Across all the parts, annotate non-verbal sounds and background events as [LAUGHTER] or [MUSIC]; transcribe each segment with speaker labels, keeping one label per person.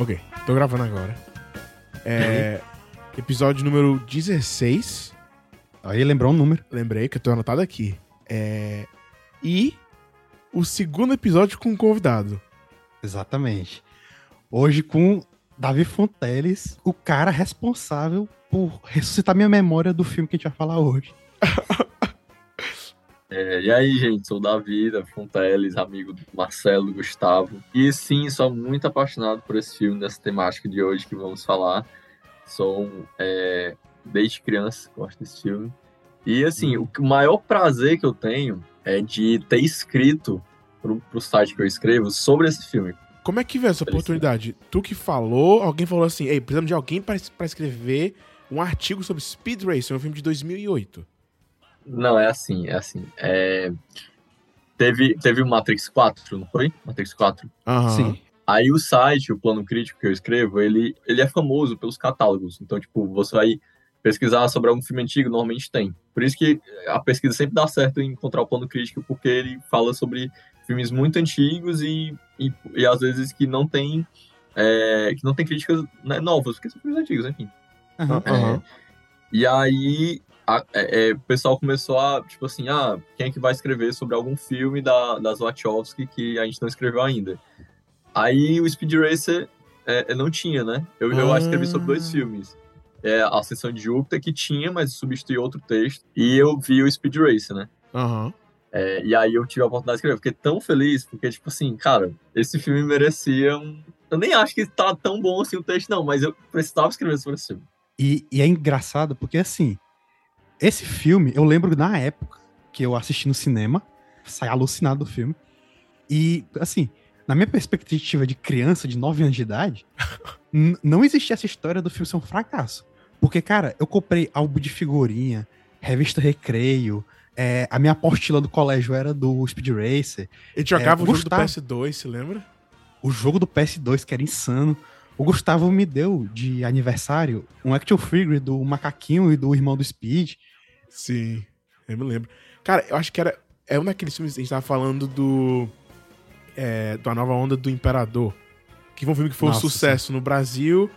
Speaker 1: Ok, tô gravando agora. É. Episódio número 16.
Speaker 2: Aí lembrou um número.
Speaker 1: Lembrei que eu tô anotado aqui. É. E o segundo episódio com um convidado.
Speaker 2: Exatamente. Hoje com Davi Fonteles, o cara responsável por ressuscitar minha memória do filme que a gente vai falar hoje. [LAUGHS]
Speaker 3: É, e aí, gente, sou o Davi, da Fonteles, amigo do Marcelo, do Gustavo. E sim, sou muito apaixonado por esse filme, dessa temática de hoje que vamos falar. Sou, é, desde criança, gosto desse filme. E assim, o maior prazer que eu tenho é de ter escrito pro, pro site que eu escrevo sobre esse filme.
Speaker 1: Como é que veio essa oportunidade? Tu que falou, alguém falou assim: ei, precisamos de alguém pra pra escrever um artigo sobre Speed Racer, um filme de 2008.
Speaker 3: Não, é assim, é assim. É... Teve, teve o Matrix 4, não foi? Matrix 4.
Speaker 1: Aham.
Speaker 2: Sim.
Speaker 3: Aí o site, o plano crítico que eu escrevo, ele, ele é famoso pelos catálogos. Então, tipo, você vai pesquisar sobre algum filme antigo, normalmente tem. Por isso que a pesquisa sempre dá certo em encontrar o plano crítico, porque ele fala sobre filmes muito antigos e, e, e às vezes que não tem, é, que não tem críticas né, novas, porque são filmes antigos, enfim.
Speaker 2: Aham.
Speaker 1: Aham.
Speaker 3: E aí a- é, é, o pessoal começou a, tipo assim, ah, quem é que vai escrever sobre algum filme da, das Wachowski que a gente não escreveu ainda? Aí o Speed Racer é, é, não tinha, né? Eu, eu
Speaker 1: Ah.
Speaker 3: escrevi sobre dois filmes. É, a Sessão de Júpiter, que tinha, mas substituí outro texto. E eu vi o Speed Racer, né?
Speaker 1: Aham.
Speaker 3: É, e aí eu tive a oportunidade de escrever. Fiquei tão feliz, porque, tipo assim, cara, esse filme merecia um... Eu nem acho que tá tão bom assim o texto, não, mas eu precisava escrever sobre esse filme.
Speaker 2: E, e é engraçado porque, assim, esse filme, eu lembro na época que eu assisti no cinema, saí alucinado do filme. E, assim, na minha perspectiva de criança de 9 anos de idade, [LAUGHS] não existia essa história do filme ser um fracasso. Porque, cara, eu comprei álbum de figurinha, revista Recreio, é, a minha apostila do colégio era do Speed Racer,
Speaker 1: Ele jogava
Speaker 2: É,
Speaker 1: o jogo do
Speaker 2: Gustavo.
Speaker 1: PS2, se lembra?
Speaker 2: o jogo do PS2, que era insano. O Gustavo me deu de aniversário um action figure do Macaquinho e do irmão do Speed.
Speaker 1: Sim, eu me lembro. Cara, eu acho que era. É um daqueles filmes que a gente tava falando do. É, da nova onda do Imperador. Que foi um filme que foi um
Speaker 2: Nossa,
Speaker 1: sucesso no Brasil,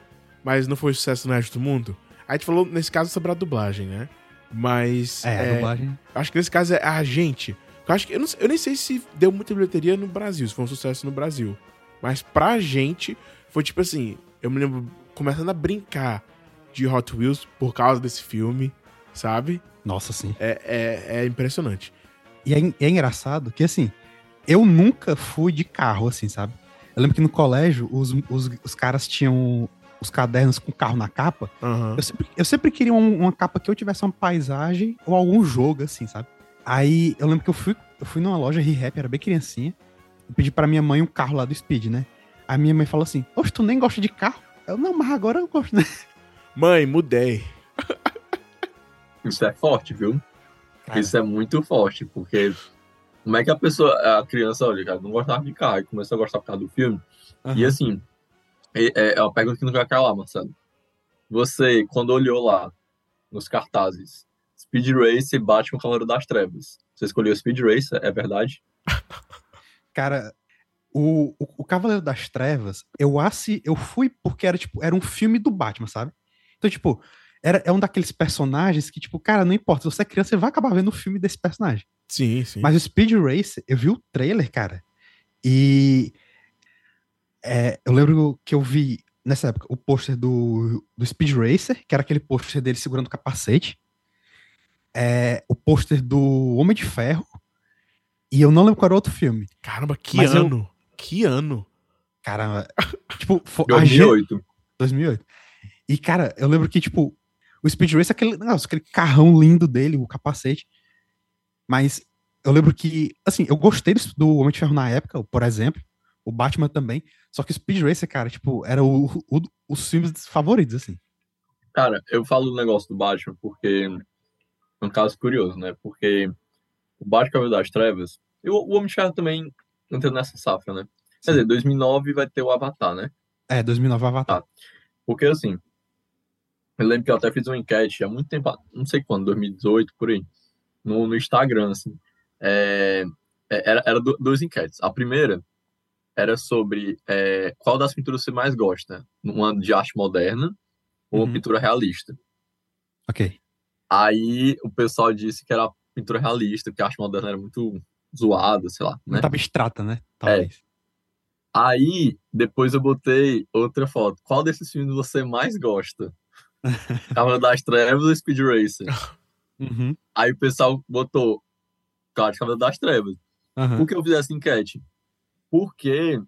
Speaker 1: mas não foi sucesso no resto do mundo. A gente falou, nesse caso, sobre a dublagem, né? Mas.
Speaker 2: É, a
Speaker 1: é,
Speaker 2: dublagem.
Speaker 1: acho que nesse caso é a gente. Eu, acho que, eu, não, eu nem sei se deu muita bilheteria no Brasil, se foi um sucesso no Brasil. Mas pra gente, foi tipo assim: eu me lembro começando a brincar de Hot Wheels por causa desse filme, sabe?
Speaker 2: Nossa, sim.
Speaker 1: É, é, é impressionante.
Speaker 2: E é, é engraçado que, assim, eu nunca fui de carro, assim, sabe? Eu lembro que no colégio os, os, os caras tinham os cadernos com carro na capa.
Speaker 1: Aham.
Speaker 2: Eu sempre, eu sempre queria um- uma capa que eu tivesse uma paisagem ou algum jogo, assim, sabe? Aí eu lembro que eu fui, eu fui numa loja Re-Rap, era bem criancinha. Eu pedi pra minha mãe um carro lá do Speed, né? A minha mãe falou assim: Oxe, tu nem gosta de carro? Eu, não, mas agora eu gosto, né?
Speaker 1: Mãe, mudei.
Speaker 3: Isso é forte, viu?
Speaker 2: Cara.
Speaker 3: Isso é muito forte, porque como é que a pessoa, a criança, olha, cara, não gostava de carro e começou a gostar por causa do filme? E assim, é, é uma pergunta que não vai calar, Marcelo. Você, quando olhou lá nos cartazes, Speed Racer e Batman Cavaleiro das Trevas, você escolheu Speed Racer, é verdade? [LAUGHS]
Speaker 2: Cara, o, o, o Cavaleiro das Trevas, eu assi, eu fui porque era tipo, era um filme do Batman, sabe? Então, tipo, era, é um daqueles personagens que, tipo, cara, não importa, se você é criança, você vai acabar vendo o filme desse personagem.
Speaker 1: Sim, sim.
Speaker 2: Mas o Speed Racer, eu vi o trailer, cara, e é, eu lembro que eu vi nessa época o pôster do, do Speed Racer, que era aquele pôster dele segurando o capacete, é, o pôster do Homem de Ferro, e eu não lembro qual era o outro filme.
Speaker 1: Caramba, que
Speaker 2: Mas eu-
Speaker 1: ano. Que ano.
Speaker 2: Caramba. tipo, fo- a gente-
Speaker 3: 2008.
Speaker 2: 2008. E, cara, eu lembro que, tipo, o Speed Racer, aquele, negócio, aquele carrão lindo dele, o capacete. Mas eu lembro que, assim, eu gostei do, Homem de Ferro na época, por exemplo. O Batman também. Só que o Speed Racer, cara, tipo, era o, o- os filmes favoritos, assim.
Speaker 3: Cara, eu falo do negócio do Batman porque é um caso curioso, né? Porque o Batman das Trevas, e o, o Homem de Ferro também entrou nessa safra, né? Quer dizer, 2009 vai ter o Avatar, né?
Speaker 2: É, 2009 Avatar.
Speaker 3: Porque assim, eu lembro que eu até fiz uma enquete há muito tempo, não sei quando, 2018, por aí, no, no Instagram, assim. É, é, era era du- duas enquetes. A primeira era sobre é, qual das pinturas você mais gosta, uma de arte moderna ou uma
Speaker 2: Uhum.
Speaker 3: pintura realista.
Speaker 2: Ok.
Speaker 3: Aí o pessoal disse que era pintura realista, porque a arte moderna era muito zoada, sei lá, né?
Speaker 2: Muito abstrata, né? Talvez.
Speaker 3: Aí, depois eu botei outra foto. Qual desses filmes você mais gosta? Cavaleiro das Trevas ou Speed Racer?
Speaker 2: Uhum.
Speaker 3: Aí o pessoal botou, claro, Cavaleiro das Trevas.
Speaker 2: aham.
Speaker 3: Por que eu fiz essa enquete? Porque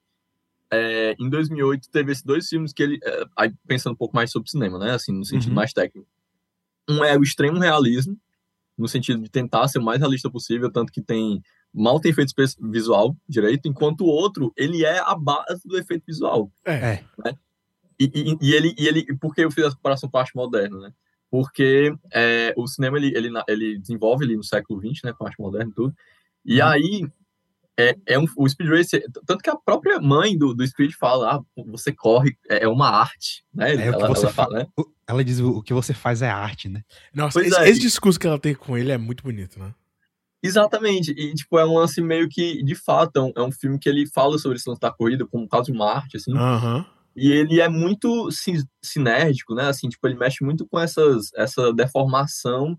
Speaker 3: é, em 2008 teve esses dois filmes que ele. é, aí pensando um pouco mais sobre cinema, né? Assim, no sentido
Speaker 2: Uhum.
Speaker 3: mais técnico. Um é o extremo realismo, no sentido de tentar ser o mais realista possível, tanto que tem. Mal tem efeito visual direito, enquanto o outro, ele é a base do efeito visual.
Speaker 1: É.
Speaker 2: É.
Speaker 3: E, e- e ele, e ele. Por que eu fiz essa comparação com a arte moderna, né? Porque é, o cinema ele, ele, ele desenvolve ali no século XX, né? Com a arte moderna e tudo. E
Speaker 2: Uhum.
Speaker 3: aí, é, é um, o Speed Racer, tanto que a própria mãe do, do Speed fala, ah, você corre, é, é uma arte, né?
Speaker 2: É o que
Speaker 3: ela,
Speaker 2: você
Speaker 3: ela fala, né?
Speaker 2: Ela diz o o que você faz é arte, né?
Speaker 1: Nossa, esse,
Speaker 3: é.
Speaker 1: esse discurso que ela tem com ele é muito bonito, né?
Speaker 3: Exatamente, e tipo, é um lance meio que, de fato, é um, é um filme que ele fala sobre esse lance da corrida como quase uma arte, assim,
Speaker 1: Aham.
Speaker 3: E ele é muito sin- sinérgico, né, assim, tipo, ele mexe muito com essas, essa deformação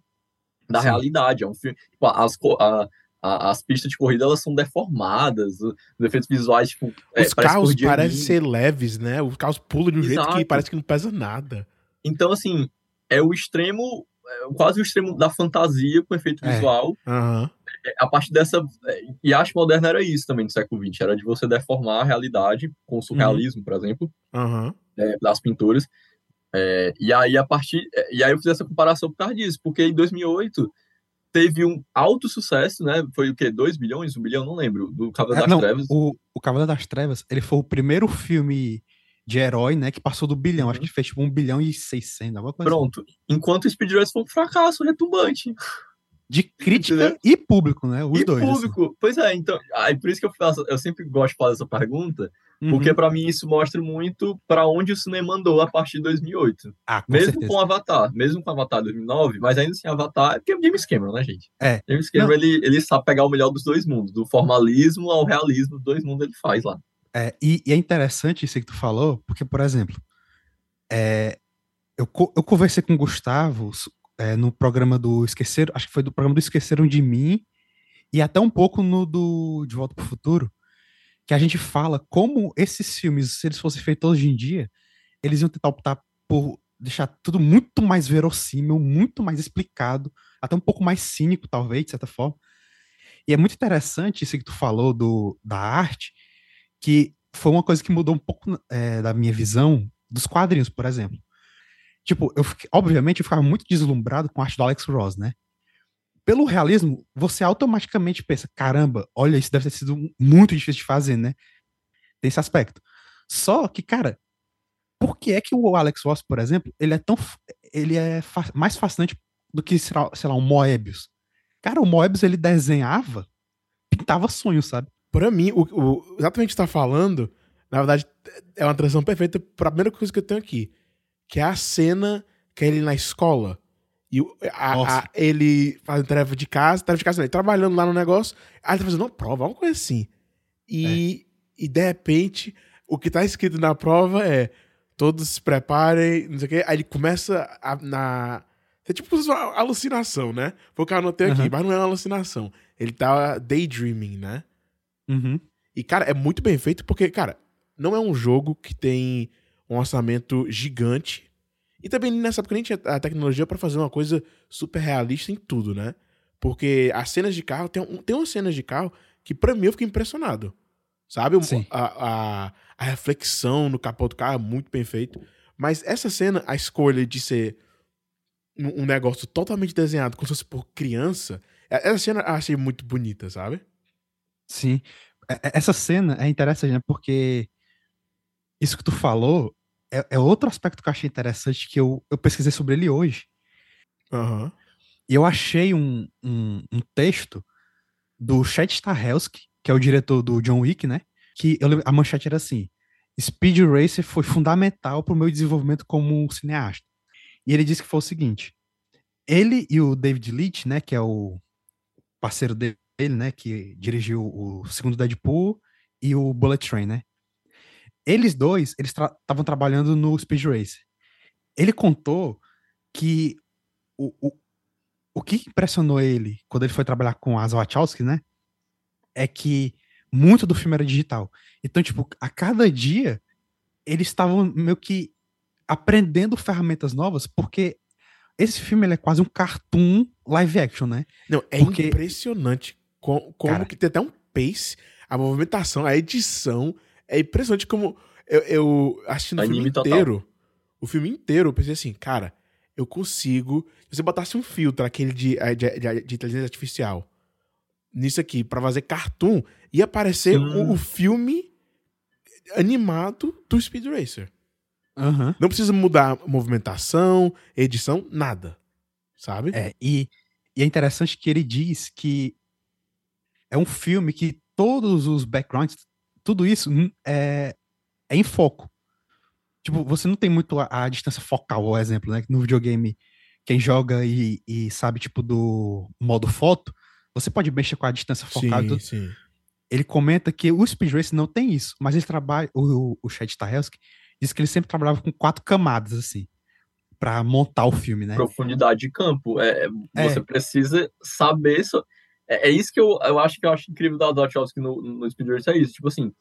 Speaker 3: da
Speaker 2: Sim.
Speaker 3: realidade, é um filme, tipo, as, a- a- as pistas de corrida, elas são deformadas, os efeitos visuais, tipo, é,
Speaker 1: Os
Speaker 3: parece
Speaker 1: carros parecem
Speaker 3: anime.
Speaker 1: ser leves, né? Os carros pulam de um jeito que
Speaker 3: Exato.
Speaker 1: parece que não pesa nada.
Speaker 3: Então, assim, é o extremo, é quase o extremo da fantasia com efeito
Speaker 2: É.
Speaker 3: visual,
Speaker 1: Aham.
Speaker 3: É, a partir dessa. é, E a arte moderna era isso também no século XX, era de você deformar a realidade com o surrealismo, por exemplo,
Speaker 1: Aham.
Speaker 3: é, das pinturas. É, e aí, a partir. é, E aí eu fiz essa comparação por causa disso, porque em 2008 teve um alto sucesso, né? Foi o quê? 2 bilhões? 1 bilhão? Não lembro. Do Cavaleiro das
Speaker 2: não,
Speaker 3: Trevas.
Speaker 2: o, o Cavaleiro das Trevas, ele foi o primeiro filme de herói, né, que passou do bilhão. Acho
Speaker 3: Uhum.
Speaker 2: que fez tipo um bilhão e seiscentos, alguma coisa assim.
Speaker 3: Pronto. Enquanto o Speed Racer foi um fracasso retumbante.
Speaker 2: De crítica
Speaker 3: Entendeu?
Speaker 2: e público, né? Os
Speaker 3: e
Speaker 2: dois. assim.
Speaker 3: público. Pois é, então. Aí por isso que eu, faço, eu sempre gosto de fazer essa pergunta,
Speaker 2: Uhum.
Speaker 3: porque pra mim isso mostra muito pra onde o cinema andou a partir de 2008.
Speaker 2: Ah, com
Speaker 3: mesmo
Speaker 2: certeza.
Speaker 3: com Avatar, mesmo com Avatar 2009, mas ainda assim Avatar é porque é James Cameron, né, gente?
Speaker 2: É.
Speaker 3: James Cameron,
Speaker 2: Não.
Speaker 3: ele, ele sabe pegar o melhor dos dois mundos, do formalismo ao realismo, os dois mundos ele faz lá.
Speaker 2: É, e, e é interessante isso que tu falou, porque, por exemplo, é, eu, eu conversei com o Gustavo é, no programa do Esqueceram, acho que foi do programa do Esqueceram de Mim, e até um pouco no do De Volta para o Futuro, que a gente fala como esses filmes, se eles fossem feitos hoje em dia, eles iam tentar optar por deixar tudo muito mais verossímil, muito mais explicado, até um pouco mais cínico, talvez, de certa forma. E é muito interessante isso que tu falou do, da arte, que foi uma coisa que mudou um pouco é, da minha visão dos quadrinhos, por exemplo. Tipo, eu obviamente eu ficava muito deslumbrado com a arte do Alex Ross, né? Pelo realismo, você automaticamente pensa, caramba, olha, isso deve ter sido muito difícil de fazer, né? Tem esse aspecto. Só que, cara, por que é que o Alex Ross, por exemplo, ele é tão ele é fa- mais fascinante do que, sei lá, sei lá, um Moebius? Cara, o Moebius ele desenhava, pintava sonhos, sabe?
Speaker 1: Pra mim, o, o- exatamente o que você tá falando, na verdade, é uma transição perfeita pra primeira coisa que eu tenho aqui. Que é a cena que é ele na escola. E a- a- ele fazendo tarefa de casa, tarefa de casa, ele trabalhando lá no negócio, aí ele tá fazendo uma prova, uma coisa assim. E, e de repente, o que tá escrito na prova é todos se preparem, não sei o quê. Aí ele começa a, na. É tipo uma alucinação, né? Foi o que eu anotei aqui,
Speaker 2: Aham.
Speaker 1: mas não é uma alucinação. Ele tá daydreaming, né?
Speaker 2: Uhum.
Speaker 1: E, cara, é muito bem feito porque, cara, não é um jogo que tem um orçamento gigante. E também nessa época nem tinha a tecnologia pra fazer uma coisa super realista em tudo, né? Porque as cenas de carro, tem, um, tem umas cenas de carro que pra mim eu fiquei impressionado. Sabe? A, a, a reflexão no capô do carro é muito bem feito. Mas essa cena, a escolha de ser um, um negócio totalmente desenhado como se fosse por criança, é- essa cena eu achei muito bonita, sabe?
Speaker 2: Sim. É- é- Essa cena é interessante, né? Porque isso que tu falou é, é outro aspecto que eu achei interessante que eu, eu pesquisei sobre ele hoje.
Speaker 1: Aham.
Speaker 2: E eu achei um, um, um texto do Chet Stahelski, que é o diretor do John Wick, né? Que eu a manchete era assim: Speed Racer foi fundamental para o meu desenvolvimento como cineasta. E ele disse que foi o seguinte: ele e o David Leitch, né, que é o parceiro dele, né, que dirigiu o segundo Deadpool e o Bullet Train, né? Eles dois, eles estavam tra trabalhando no Speed Racer. Ele contou que o, o, o que impressionou ele quando ele foi trabalhar com as Wachowski, né? É que muito do filme era digital. Então, tipo, a cada dia eles estavam meio que aprendendo ferramentas novas, porque esse filme é quase um cartoon live action, né?
Speaker 1: Não, é porque... impressionante como, como Cara, que tem até um pace, a movimentação, a edição. É impressionante como eu, eu assistindo o filme total. inteiro, o filme inteiro, eu pensei assim, cara, eu consigo. Se você botasse um filtro, aquele de, de, de, de inteligência artificial, nisso aqui, para fazer cartoon, ia aparecer o, o, filme animado do Speed Racer.
Speaker 2: Uhum.
Speaker 1: Não precisa mudar movimentação, edição, nada. Sabe?
Speaker 2: É, e, e é interessante que ele diz que é um filme que todos os backgrounds, tudo isso hum, é, é em foco. Tipo, você não tem muito a, a distância focal, por exemplo, né? No videogame, quem joga e, e, sabe, tipo, do modo foto, você pode mexer com a distância focal.
Speaker 1: Sim, sim.
Speaker 2: Ele comenta que o Speed Race não tem isso, mas ele trabalha, o, o Chad Stahelski diz que ele sempre trabalhava com quatro camadas, assim, para montar o filme, né?
Speaker 3: Profundidade de campo. É, é, é. você precisa saber. So... É, é, isso que eu, eu acho que eu acho incrível da Wachowski no, no Speed Race, é isso. Tipo assim,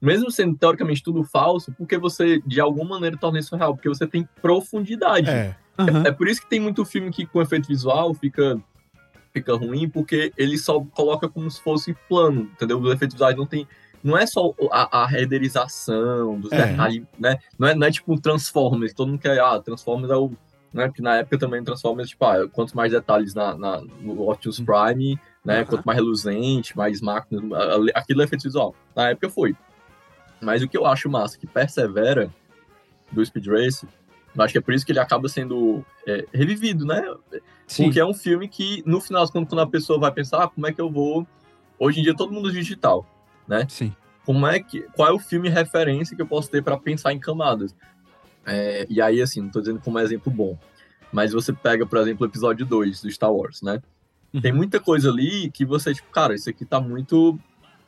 Speaker 3: mesmo sendo teoricamente tudo falso, porque você de alguma maneira torna isso real, porque você tem profundidade.
Speaker 1: É.
Speaker 3: Uhum. É, é, por isso que tem muito filme que com efeito visual fica fica ruim, porque ele só coloca como se fosse plano, entendeu? Os efeitos visuais não tem não é só a, a renderização dos é. detalhes, né? Não é, não é tipo um Transformers, todo mundo quer, ah, Transformers é o né? Porque na época também Transformers, tipo, ah, quanto mais detalhes na, na, no Optimus Prime, né? Uhum. Quanto mais reluzente, mais máquinas, aquilo é efeito visual. Na época foi. Mas o que eu acho massa, que persevera do Speed Race, eu acho que é por isso que ele acaba sendo é, revivido, né? Sim. Porque é um filme que, no final, quando, quando a pessoa vai pensar, ah, como é que eu vou. Hoje em dia todo mundo é digital, né?
Speaker 2: Sim.
Speaker 3: Como é que. Qual é o filme referência que eu posso ter para pensar em camadas? É, e aí, assim, não tô dizendo como exemplo bom. Mas você pega, por exemplo, o episódio 2 do Star Wars, né? Uhum. Tem muita coisa ali que você, tipo, cara, isso aqui tá muito.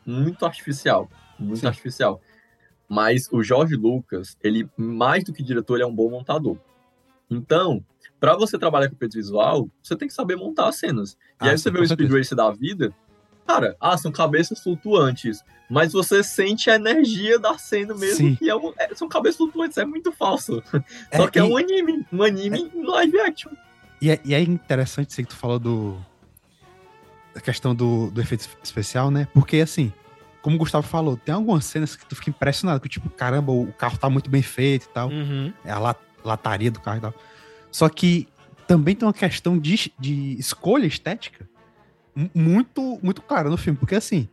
Speaker 3: Muito artificial. Muito Sim. artificial. Mas o Jorge Lucas, ele, mais do que diretor, ele é um bom montador. Então, para você trabalhar com efeito visual, você tem que saber montar as cenas. E ah, aí você vê o Speed Race da vida, cara, ah, são cabeças flutuantes, mas você sente a energia da cena mesmo, Sim. que é, um, é, são cabeças flutuantes, é muito falso. [LAUGHS] É, Só que é e, é um anime, um anime é, live action.
Speaker 2: E é, e é interessante isso que tu falou do. da questão do, do efeito especial, né? Porque assim como o Gustavo falou, tem algumas cenas que tu fica impressionado, que tipo, caramba, o carro tá muito bem feito e tal.
Speaker 1: Uhum.
Speaker 2: É a lataria do carro e tal. Só que também tem uma questão de, de escolha estética muito, muito clara no filme. Porque assim,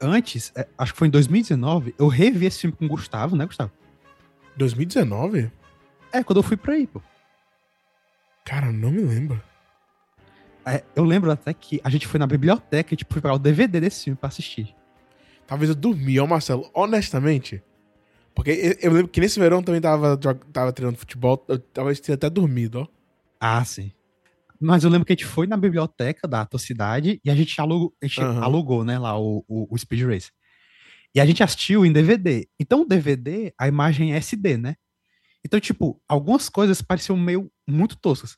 Speaker 2: antes, é, acho que foi em 2019, eu revi esse filme com o Gustavo, né, Gustavo?
Speaker 1: 2019?
Speaker 2: É, quando eu fui pra aí, pô.
Speaker 1: Cara, não me lembro.
Speaker 2: É, eu lembro até que a gente foi na biblioteca e tipo, foi pegar o DVD desse filme pra assistir.
Speaker 1: Talvez eu dormi, ó, Marcelo, honestamente. Porque eu lembro que nesse verão também tava, tava treinando futebol, eu talvez tenha até dormido, ó.
Speaker 2: Ah, sim. Mas eu lembro que a gente foi na biblioteca da tua cidade e a gente alugou, a gente uhum. alugou né, lá o, o, o, Speed Race. E a gente assistiu em DVD. Então o DVD, a imagem é SD, né? Então, tipo, algumas coisas pareciam meio muito toscas.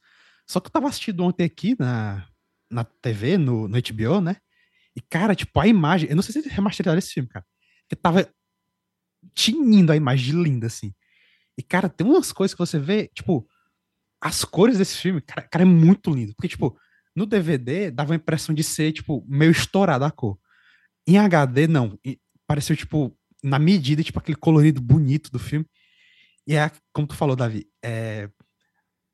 Speaker 2: Só que eu tava assistindo ontem aqui na, na TV, no, no HBO, né? E, cara, tipo, a imagem. Eu não sei se remasterizaram esse filme, cara. Que tava tinindo a imagem linda, assim. E, cara, tem umas coisas que você vê, tipo, as cores desse filme, cara, cara é muito lindo. Porque, tipo, no DVD dava a impressão de ser, tipo, meio estourada a cor. Em HD, não. E pareceu, tipo, na medida, tipo, aquele colorido bonito do filme. E é, como tu falou, Davi, é,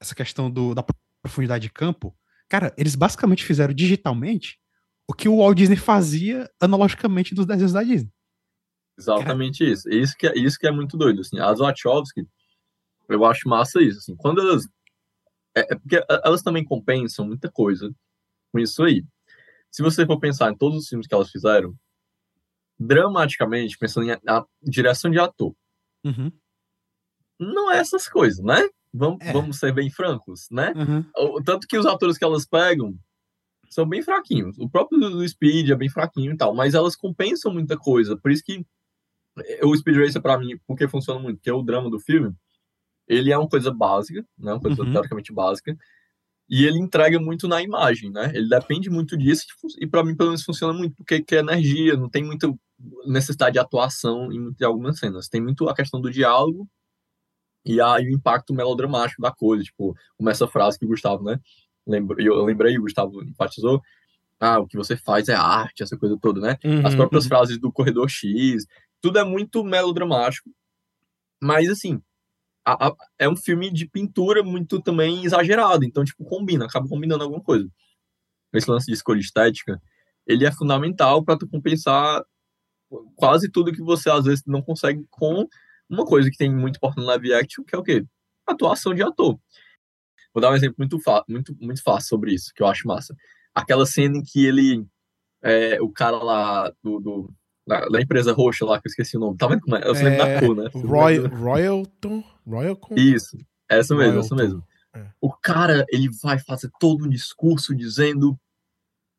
Speaker 2: essa questão do, da profundidade de campo, cara, eles basicamente fizeram digitalmente o que o Walt Disney fazia analogicamente dos desenhos da Disney.
Speaker 3: Exatamente isso. Isso que, é, isso que é muito doido. Assim, as Wachowski, eu acho massa isso. Assim, quando elas. É, é porque elas também compensam muita coisa com isso aí. Se você for pensar em todos os filmes que elas fizeram, dramaticamente, pensando em a, direção de ator,
Speaker 2: uhum.
Speaker 3: não é essas coisas, né? Vamos, é. vamos ser bem francos, né?
Speaker 2: Uhum.
Speaker 3: Tanto que os atores que elas pegam são bem fraquinhos. O próprio do Speed é bem fraquinho e tal, mas elas compensam muita coisa. Por isso que o Speed Racer, para mim, porque funciona muito, que é o drama do filme, ele é uma coisa básica, né? Uma coisa uhum. teoricamente básica, e ele entrega muito na imagem, né? Ele depende muito disso, e para mim, pelo menos, funciona muito, porque é energia, não tem muita necessidade de atuação em, algumas cenas. Tem muito a questão do diálogo e aí o impacto melodramático da coisa, tipo, como essa frase que o Gustavo, né? Lembra, eu lembrei, o Gustavo enfatizou, ah, o que você faz é arte, essa coisa toda, né? Uhum, As próprias uhum. frases do Corredor X, tudo é muito melodramático, mas assim, a, a, é um filme de pintura muito também exagerado, então, tipo, combina, acaba combinando alguma coisa. Esse lance de escolha estética, ele é fundamental para tu compensar quase tudo que você às vezes não consegue com uma coisa que tem muito importante no live action, que é o quê? Atuação de ator. Vou dar um exemplo muito, muito, muito fácil sobre isso, que eu acho massa. Aquela cena em que ele, é, o cara lá do, do da, da, empresa roxa lá, que eu esqueci o nome, tá vendo como é? Eu lembro é, da cor, né?
Speaker 1: Roy, Royalton?
Speaker 3: Royalton? Isso, essa mesmo, Royalton. essa mesmo. É. O cara, ele vai fazer todo um discurso dizendo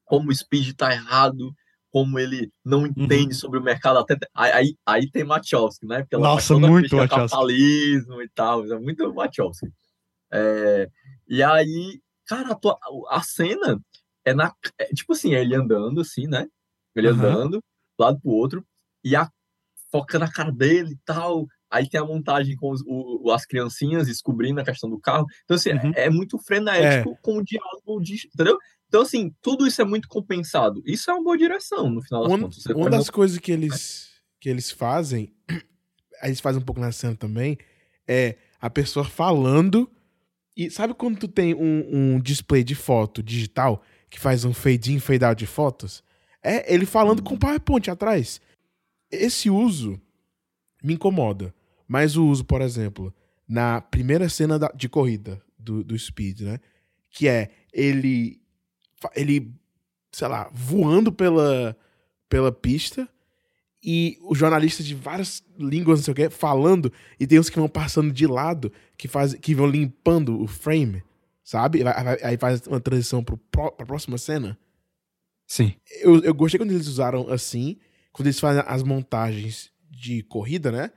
Speaker 3: como o Speed tá errado, como ele não entende uhum. sobre o mercado até aí, aí tem Machowski, né?
Speaker 2: Porque ela Nossa, muito Machowski.
Speaker 3: capitalismo e tal, é muito Machowski. É, e aí, cara, a, tua, a cena é na é, tipo assim, é ele andando assim, né? Ele uhum. andando do lado pro outro e a foca na cara dele e tal. Aí tem a montagem com os, o, as criancinhas descobrindo a questão do carro. Então, assim, uhum. é, é, muito frenético é. com o diálogo, de, entendeu? Então, assim, tudo isso é muito compensado. Isso é uma boa direção, no final das
Speaker 1: uma,
Speaker 3: contas.
Speaker 1: Você uma das coisas que eles, que eles fazem, [CLEARS THROAT] eles fazem um pouco na cena também, é a pessoa falando. E sabe quando tu tem um, um display de foto digital que faz um fade in, fade out de fotos? É ele falando com o PowerPoint atrás. Esse uso me incomoda. Mas o uso, por exemplo, na primeira cena da, de corrida do, do Speed, né? Que é ele ele, sei lá, voando pela, pela pista e os jornalistas de várias línguas, não sei o que, falando, e tem uns que vão passando de lado, que, faz, que vão limpando o frame, sabe? Aí faz uma transição pro, pra próxima cena.
Speaker 2: Sim.
Speaker 1: Eu, eu gostei quando eles usaram assim, quando eles fazem as montagens de corrida, né?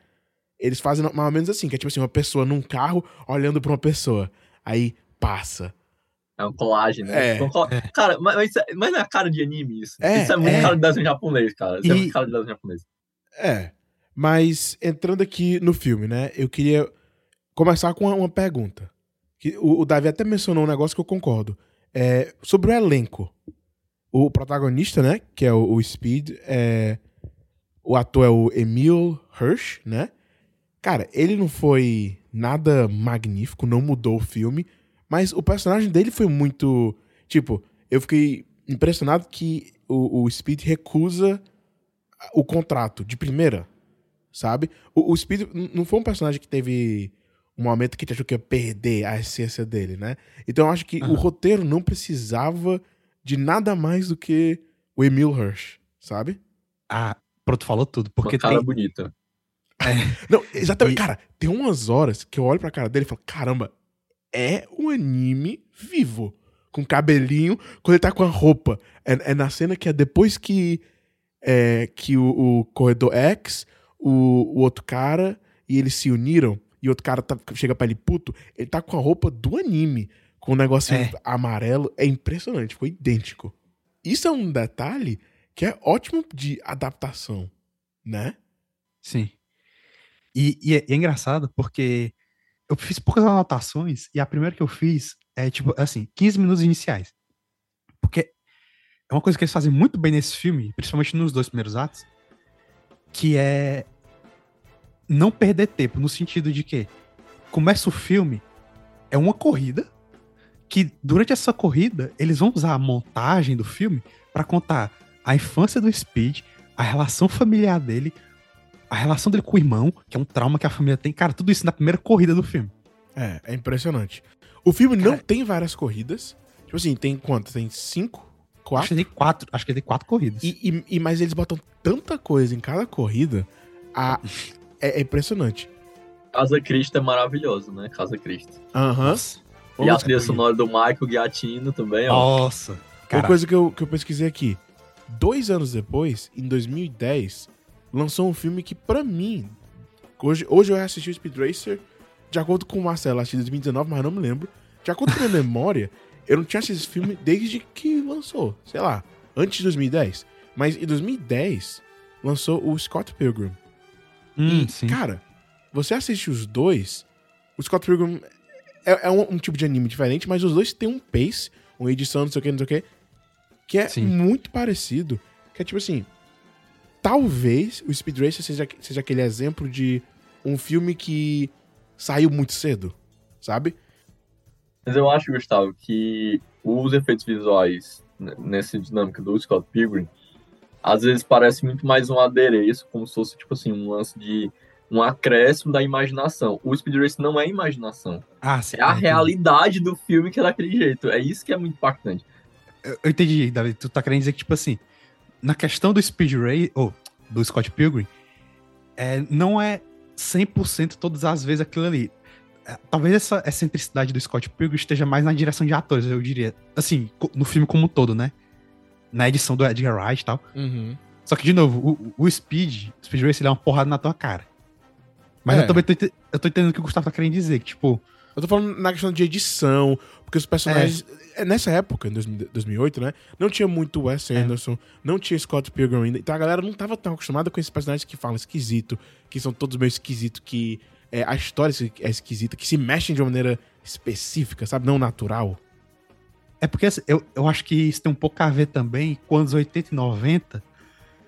Speaker 1: Eles fazem mais ou menos assim, que é tipo assim, uma pessoa num carro olhando pra uma pessoa. Aí passa.
Speaker 3: É um colagem, né? É, tipo, é. Cara, mas, mas não é cara de anime isso. É, isso é muito é. cara de desenho japonês, cara. Isso é e... é muito cara de desenho japonês.
Speaker 1: É. Mas entrando aqui no filme, né? Eu queria começar com uma, pergunta. Que o, o, Davi até mencionou um negócio que eu concordo. É, sobre o elenco. O protagonista, né? Que é o, o Speed, é, o ator é o Emil Hirsch, né? Cara, ele não foi nada magnífico, não mudou o filme mas o personagem dele foi muito. Tipo, eu fiquei impressionado que o, o Speed recusa o contrato de primeira, sabe? O, o Speed não foi um personagem que teve um momento que te achou que ia perder a essência dele, né? Então eu acho que uhum. o roteiro não precisava de nada mais do que o Emil Hirsch, sabe?
Speaker 2: Ah, pronto, falou tudo. Porque
Speaker 3: Uma cara
Speaker 2: tem...
Speaker 3: bonita.
Speaker 1: É. [LAUGHS] Não, exatamente. E... Cara, tem umas horas que eu olho pra cara dele e falo, caramba, é um anime vivo. Com cabelinho, quando ele tá com a roupa. É, é na cena que é depois que, é, que o, o Corredor X, o, o, outro cara, e eles se uniram, e o outro cara tá, chega pra ele puto, ele tá com a roupa do anime, com um negocinho é. amarelo. É impressionante, ficou idêntico. Isso é um detalhe que é ótimo de adaptação, né?
Speaker 2: Sim. E, e, é, e é engraçado porque eu fiz poucas anotações e a primeira que eu fiz é tipo assim, 15 minutos iniciais. Porque é uma coisa que eles fazem muito bem nesse filme, principalmente nos dois primeiros atos, que é não perder tempo, no sentido de que começa o filme, é uma corrida, que durante essa corrida eles vão usar a montagem do filme para contar a infância do Speed, a relação familiar dele, a relação dele com o irmão, que é um trauma que a família tem. Cara, tudo isso na primeira corrida do filme.
Speaker 1: É, é impressionante. O filme Cara, não tem várias corridas. Tipo assim, tem quantas? Tem cinco? Quatro?
Speaker 2: Acho que tem quatro, acho que tem quatro corridas.
Speaker 1: E, e, e, mas eles botam tanta coisa em cada corrida. A, é, é impressionante.
Speaker 3: Casa Cristo é maravilhoso, né? Casa Cristo.
Speaker 1: Aham.
Speaker 3: Uhum. E a trilha sonora do Michael Giatino também,
Speaker 2: ó. Nossa.
Speaker 1: Uma
Speaker 2: Cara,
Speaker 1: coisa que eu, que eu pesquisei aqui. Dois anos depois, em 2010, lançou um filme que, pra mim, hoje, hoje eu assisti o Speed Racer, de acordo com o Marcelo, assisti em 2019, mas não me lembro. De acordo com a minha [LAUGHS] memória, eu não tinha assistido esse filme desde que lançou, sei lá, antes de 2010. Mas em 2010, lançou o Scott Pilgrim.
Speaker 2: hum,
Speaker 1: E,
Speaker 2: sim.
Speaker 1: cara, você assiste os dois, o Scott Pilgrim é, é um, um tipo de anime diferente, mas os dois têm um pace, uma edição, não sei o que, não sei o que, que é
Speaker 2: Sim.
Speaker 1: muito parecido. Que é tipo assim, talvez o Speed Racer seja, seja aquele exemplo de um filme que saiu muito cedo, sabe?
Speaker 3: Mas eu acho, Gustavo, que os efeitos visuais nessa dinâmica do Scott Pilgrim, às vezes parece muito mais um adereço, como se fosse, tipo assim, um lance de um acréscimo da imaginação. O Speed Race não é imaginação.
Speaker 2: Ah, sim.
Speaker 3: É a realidade do filme que é daquele jeito. É isso que é muito impactante.
Speaker 2: Eu, eu entendi, David. Tu tá querendo dizer que, tipo assim, na questão do Speed Ray, ou do Scott Pilgrim, é, não é 100% todas as vezes aquilo ali. É, talvez essa excentricidade do Scott Pilgrim esteja mais na direção de atores, eu diria. Assim, no filme como um todo, né? Na edição do Edgar Wright e tal.
Speaker 1: Uhum.
Speaker 2: Só que, de novo, o, o Speed, o Speed Race, ele é uma porrada na tua cara. Mas
Speaker 1: É.
Speaker 2: eu também tô, eu tô entendendo o que o Gustavo tá querendo dizer, que, tipo,
Speaker 1: Eu tô falando na questão de edição, porque os personagens. é, Nessa época, em 2000 2008, né? Não tinha muito Wes
Speaker 2: É.
Speaker 1: Anderson, não tinha Scott Pilgrim ainda. Então a galera não tava tão acostumada com esses personagens que falam esquisito, que são todos meio esquisitos, que é, a história é esquisita, que se mexem de uma maneira específica, sabe? Não natural.
Speaker 2: É porque assim, eu, eu acho que isso tem um pouco a ver também com anos 80 e 90,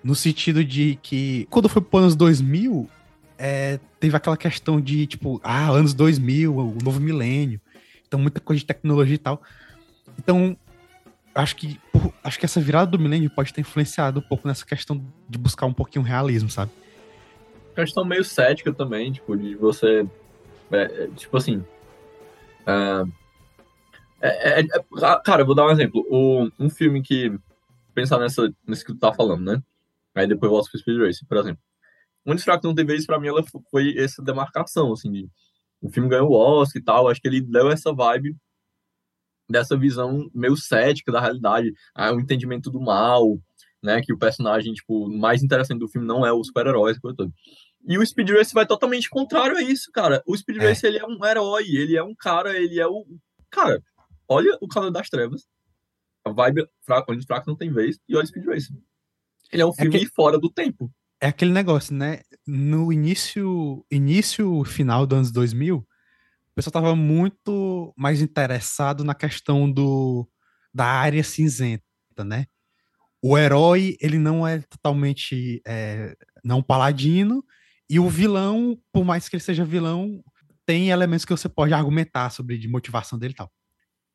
Speaker 2: no sentido de que quando foi pro anos 2000, é, teve aquela questão de tipo, ah, anos 2000, o novo milênio, então muita coisa de tecnologia e tal. Então, acho que por- acho que essa virada do milênio pode ter influenciado um pouco nessa questão de buscar um pouquinho realismo, sabe?
Speaker 3: questão meio cética também, tipo, de você. é, é, tipo assim. ah, é, é- é- ah, cara, eu vou dar um exemplo. O, um filme que. Pensar nessa, nisso que tu tá falando, né? Aí depois eu volto pro Speed Race, por exemplo. Muito fraco não tem vez, pra mim, ela fo- foi essa demarcação, assim, de. O filme ganhou o Oscar e tal. Acho que ele deu essa vibe dessa visão meio cética da realidade, ah, o entendimento do mal, né? Que o personagem, tipo, mais interessante do filme não é o super-herói, essa coisa toda. E o Speed Race vai totalmente contrário a isso, cara. O Speed
Speaker 2: É.
Speaker 3: Race, ele é um herói, ele é um cara, ele é o... Cara, olha o Cavaleiro das Trevas, a vibe fraco, onde fraco não tem vez, e olha o Speed Race. Ele é um filme
Speaker 2: que-
Speaker 3: fora do tempo.
Speaker 2: é aquele negócio, né? No início, início final dos anos 2000, o pessoal tava muito mais interessado na questão do da área cinzenta, né? O herói, ele não é totalmente é, não paladino, e o vilão, por mais que ele seja vilão, tem elementos que você pode argumentar sobre de motivação dele e tal.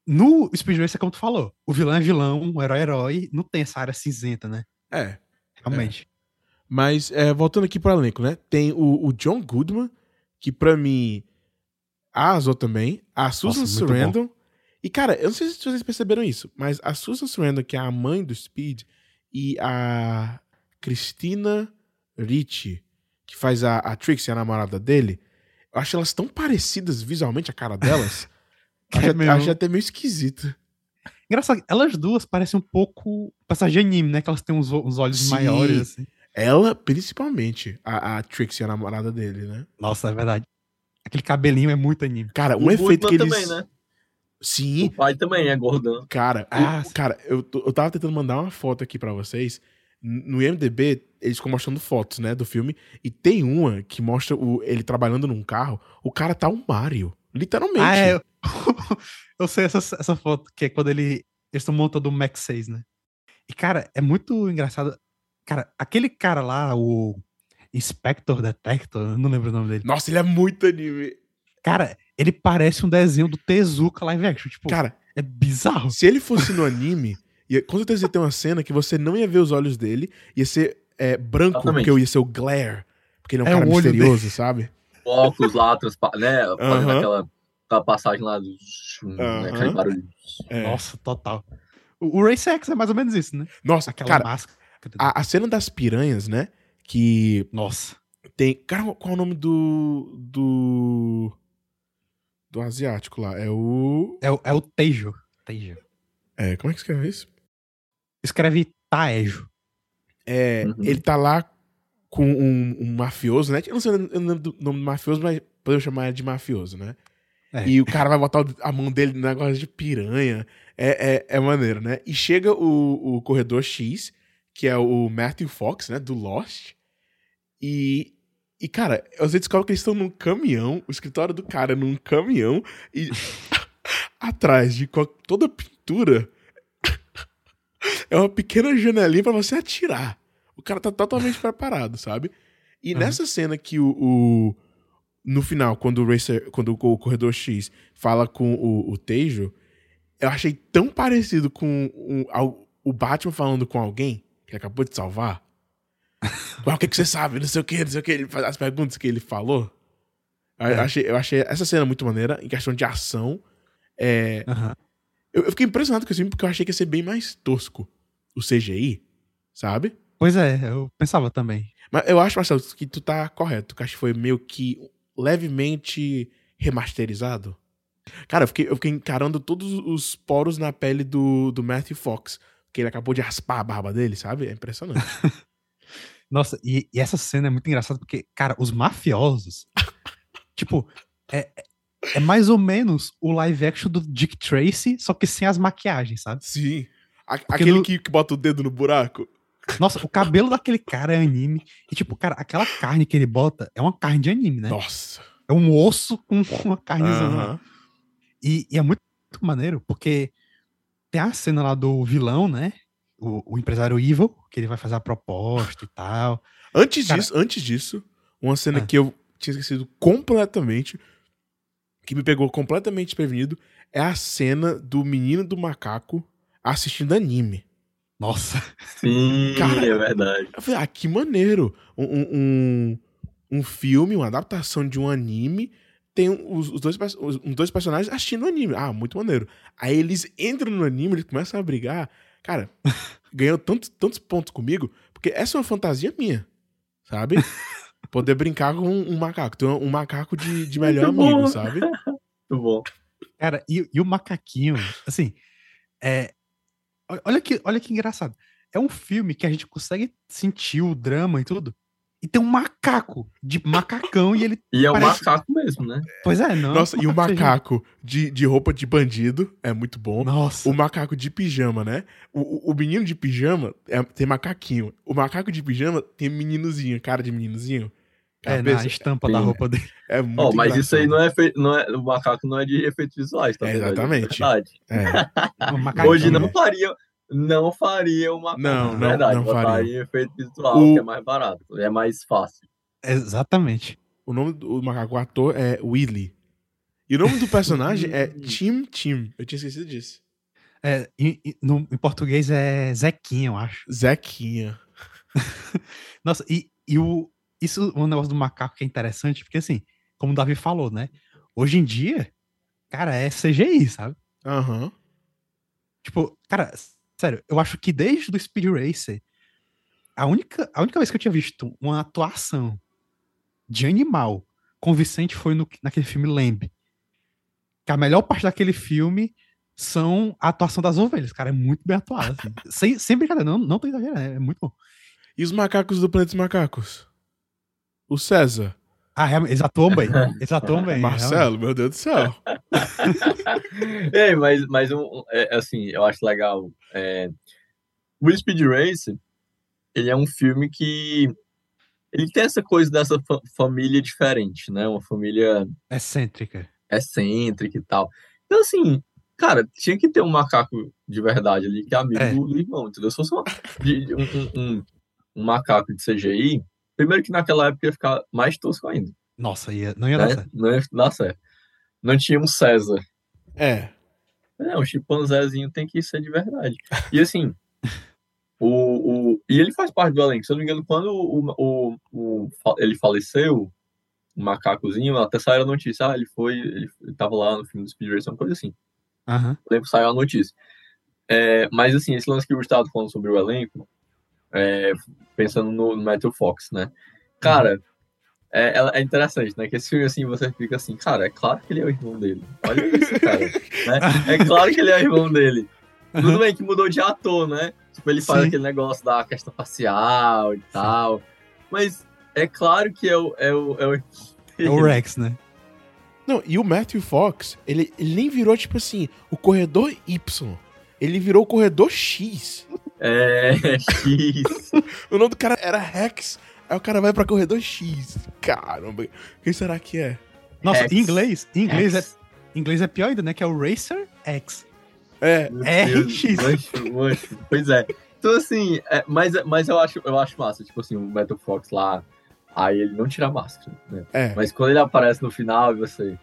Speaker 2: No Speed Racer, como tu falou, o vilão é vilão, o herói é herói, não tem essa área cinzenta, né?
Speaker 1: É.
Speaker 2: Realmente.
Speaker 1: Mas, é, voltando aqui pro elenco, né? Tem o, o John Goodman, que pra mim arrasou também. A Susan. Sarandon. E, cara, eu não sei se vocês perceberam isso, mas a Susan Sarandon, que é a mãe do Speed, e a Christina Ricci, que faz a, a Trixie, a namorada dele, eu acho elas tão parecidas visualmente, a cara delas. [LAUGHS]
Speaker 2: Que
Speaker 1: acho,
Speaker 2: é meio-
Speaker 1: acho até meio esquisito.
Speaker 2: Engraçado, elas duas parecem um pouco passagem de anime, né? Que elas têm uns, uns olhos
Speaker 1: Sim.
Speaker 2: maiores, assim.
Speaker 1: Ela, principalmente, a, a Trixie, a namorada dele, né?
Speaker 2: Nossa, é verdade. Aquele cabelinho é muito anime.
Speaker 1: Cara, um
Speaker 3: o
Speaker 1: efeito que
Speaker 3: Goodman
Speaker 1: eles...
Speaker 3: também, né?
Speaker 1: Sim,
Speaker 3: O pai também é gordão.
Speaker 1: Cara,
Speaker 2: Ah,
Speaker 1: o- cara, eu, eu tava tentando mandar uma foto aqui pra vocês. No IMDB, eles ficam mostrando fotos, né, do filme. E tem uma que mostra o, ele trabalhando num carro. O cara tá um Mario. Literalmente.
Speaker 2: Ah, é. Eu, [LAUGHS] eu sei essa, essa foto, que é quando ele, eles estão montando o Max 6, né? E, cara, é muito engraçado. Cara, aquele cara lá, o Inspector Detector, eu não lembro o nome dele.
Speaker 1: Nossa, ele é muito anime.
Speaker 2: Cara, ele parece um desenho do Tezuka live action. Tipo,
Speaker 1: Cara,
Speaker 2: é bizarro.
Speaker 1: se ele fosse no anime, ia, com certeza ia ter uma cena que você não ia ver os olhos dele. Ia ser é, branco,
Speaker 3: Exatamente.
Speaker 1: porque ia ser o glare. Porque ele é um
Speaker 2: É,
Speaker 1: cara misterioso, sabe?
Speaker 3: O óculos lá, né? Fazendo aquela, aquela passagem lá do. né. Aquele barulho.
Speaker 1: É.
Speaker 2: Nossa, total. O, o Race X é mais ou menos isso, né?
Speaker 1: Nossa,
Speaker 2: Aquela
Speaker 1: cara,
Speaker 2: máscara.
Speaker 1: a, a cena das piranhas, né? Que
Speaker 2: Nossa.
Speaker 1: Tem. Cara, qual é o nome do. Do. Do asiático lá? É o.
Speaker 2: É, o- é o Teijo. Teijo.
Speaker 1: É, como é que escreve isso?
Speaker 2: escreve Taejo.
Speaker 1: É,
Speaker 3: Uhum.
Speaker 1: Ele tá lá com um, um mafioso, né? Eu não sei o nome do nome do mafioso, mas podemos chamar ele de mafioso, né?
Speaker 2: É.
Speaker 1: E o cara vai botar a mão dele no negócio de piranha. É, é, é maneiro, né? E chega o, o corredor X, que é o Matthew Fox, né? Do Lost. E, e cara, você descobre que eles estão num caminhão, o escritório do cara é num caminhão, e [LAUGHS] atrás de toda a pintura [LAUGHS] é uma pequena janelinha pra você atirar. O cara tá totalmente [LAUGHS] preparado, sabe? E
Speaker 2: Uhum.
Speaker 1: nessa cena que o, o- no final, quando o Racer, quando o Corredor X fala com o, o Teijo, eu achei tão parecido com o Batman falando com alguém que acabou de salvar. [LAUGHS] Ué, o que, que você sabe? Não sei o que, não sei o que. Ele faz as perguntas que ele falou. Eu,
Speaker 2: É.
Speaker 1: achei, eu achei essa cena muito maneira, em questão de ação. É,
Speaker 2: Aham.
Speaker 1: eu, eu fiquei impressionado com esse filme porque eu achei que ia ser bem mais tosco o CGI, sabe?
Speaker 2: Pois é, eu pensava também.
Speaker 1: Mas eu acho, Marcelo, que tu tá correto. Que acho que foi meio que levemente remasterizado. Cara, eu fiquei, eu fiquei encarando todos os poros na pele do, do Matthew Fox. Que ele acabou de raspar a barba dele, sabe? É impressionante. [LAUGHS]
Speaker 2: Nossa, e, e essa cena é muito engraçada porque, cara, os mafiosos, [LAUGHS] tipo, é, é- mais ou menos o live action do Dick Tracy, só que sem as maquiagens, sabe?
Speaker 1: Sim. A- aquele
Speaker 2: no-
Speaker 1: que, que bota o dedo no buraco.
Speaker 2: Nossa, o cabelo daquele cara é anime. E, tipo, cara, aquela carne que ele bota é uma carne de anime, né?
Speaker 1: Nossa.
Speaker 2: É um osso com uma carnezona.
Speaker 1: Aham.
Speaker 2: E, e é muito, muito maneiro, porque tem a cena lá do vilão, né? O, o empresário Evil, que ele vai fazer a proposta e tal.
Speaker 1: Antes
Speaker 2: Cara-
Speaker 1: disso, antes disso, uma cena
Speaker 2: Ah.
Speaker 1: que eu tinha esquecido completamente, que me pegou completamente desprevenido, é a cena do menino do macaco assistindo anime.
Speaker 2: Nossa.
Speaker 3: Sim,
Speaker 1: Cara,
Speaker 3: é verdade.
Speaker 1: Eu falei, ah, que maneiro. Um, um, um, um filme, uma adaptação de um anime, tem os, os dois, os, os dois personagens assistindo o anime. Ah, muito maneiro. Aí eles entram no anime, eles começam a brigar. Cara, [LAUGHS] ganhou tantos, tantos pontos comigo, porque essa é uma fantasia minha, sabe? [LAUGHS] Poder brincar com um, um macaco. Ter um, um macaco de, de melhor
Speaker 3: Muito bom.
Speaker 1: amigo, sabe? [LAUGHS]
Speaker 3: Muito bom.
Speaker 2: Cara, e, e o macaquinho, assim, é. Olha que, olha que engraçado. É um filme que a gente consegue sentir o drama e tudo. E tem um macaco de macacão e ele.
Speaker 3: E é um
Speaker 2: Parece-
Speaker 3: macaco mesmo, né?
Speaker 2: Pois é, não.
Speaker 1: Nossa, e o macaco de, de roupa de bandido é muito bom.
Speaker 2: Nossa.
Speaker 1: O macaco de pijama, né? O, o, menino de pijama é- tem macaquinho. O macaco de pijama tem meninozinho, cara de meninozinho.
Speaker 2: É, na
Speaker 1: Cabeça.
Speaker 2: estampa
Speaker 3: Sim.
Speaker 2: da roupa dele.
Speaker 1: É muito
Speaker 3: Ó, mas isso aí não é, feito, não é. O macaco não é de efeitos visuais, tá?
Speaker 1: É, exatamente.
Speaker 3: verdade.
Speaker 1: É. [LAUGHS]
Speaker 2: O macaquinho.
Speaker 3: Hoje não faria. Não faria uma.
Speaker 1: Não, não,
Speaker 3: verdade,
Speaker 1: não
Speaker 3: botaria
Speaker 1: faria.
Speaker 3: efeito visual,
Speaker 1: O-
Speaker 3: que é mais barato, é mais fácil.
Speaker 2: Exatamente.
Speaker 1: O nome do macaco ator é Willy. E o nome do personagem é [LAUGHS] Tim Tim. Eu tinha esquecido disso.
Speaker 2: É, em, em- no, em português é Zequinha, eu acho.
Speaker 1: Zequinha. [LAUGHS]
Speaker 2: Nossa, e, e o, isso, o negócio do macaco que é interessante, porque assim, como o Davi falou, né? Hoje em dia, cara, é CGI, sabe?
Speaker 1: Aham.
Speaker 2: Tipo, cara, sério, eu acho que desde o Speed Racer, a única, a única vez que eu tinha visto uma atuação de animal convincente foi no, naquele filme Lamb. Que a melhor parte daquele filme são a atuação das ovelhas, cara, é muito bem atuada. assim. [LAUGHS] sem, sem brincadeira, não, não tô exagerando, é muito bom.
Speaker 1: E os macacos do Planeta dos Macacos? O César.
Speaker 2: Ah, eles atuam bem, [LAUGHS] eles atuam bem.
Speaker 1: Marcelo, meu Deus do céu. [LAUGHS]
Speaker 3: Ei, mas, mas um, é, assim, eu acho legal. É, o Speed Race, ele é um filme que ele tem essa coisa dessa fa- família diferente, né? Uma família
Speaker 2: Excêntrica.
Speaker 3: excêntrica e tal. Então, assim, cara, tinha que ter um macaco de verdade ali, que é amigo
Speaker 2: É.
Speaker 3: do, irmão, entendeu? Se fosse uma- de- de um, um- um- um macaco de CGI, primeiro que naquela época ia ficar mais tosco ainda,
Speaker 2: Nossa, ia, não ia dar
Speaker 3: né?
Speaker 2: certo.
Speaker 3: Não ia dar certo. Não tinha um César.
Speaker 1: É.
Speaker 3: É, um chimpanzézinho tem que ser de verdade. E assim, o, o, e ele faz parte do elenco. Se eu não me engano, quando o, o, o, ele faleceu, o macacozinho, até saiu a notícia. Ah, ele foi, ele, ele tava lá no filme do Speed Racer, uma coisa assim.
Speaker 2: Aham.
Speaker 3: Eu lembro que saiu a notícia. É, mas assim, esse lance que o Gustavo falando sobre o elenco, é, pensando no, no Matthew Fox, né? Cara, é, ela- é interessante, né? Que esse filme, assim, você fica assim, cara, é claro que ele é o irmão dele. Olha isso, cara. né? É claro que ele é o irmão dele. Tudo bem que mudou de ator, né? Tipo, ele faz
Speaker 2: Sim.
Speaker 3: aquele negócio da questão facial e tal. Mas é claro que é o. É o, é o...
Speaker 2: É o Rex, né?
Speaker 1: Não, e o Matthew Fox, ele, ele nem virou, tipo assim, o corredor Y. Ele virou o corredor X.
Speaker 3: É, [LAUGHS] X.
Speaker 1: O nome do cara era Rex. Aí o cara vai pra corredor X. Caramba, quem será que é?
Speaker 2: Nossa, em inglês, em inglês, é, em inglês é pior ainda, né? Que é o Racer X.
Speaker 1: É,
Speaker 3: Meu
Speaker 2: É,
Speaker 3: Deus,
Speaker 2: X.
Speaker 3: mancho, mancho. Pois é. Então, assim, é, mas, mas eu, acho, eu acho massa, tipo assim, o Metal Fox lá, aí ele não tira a máscara, né?
Speaker 1: é.
Speaker 3: Mas quando ele aparece no final, você.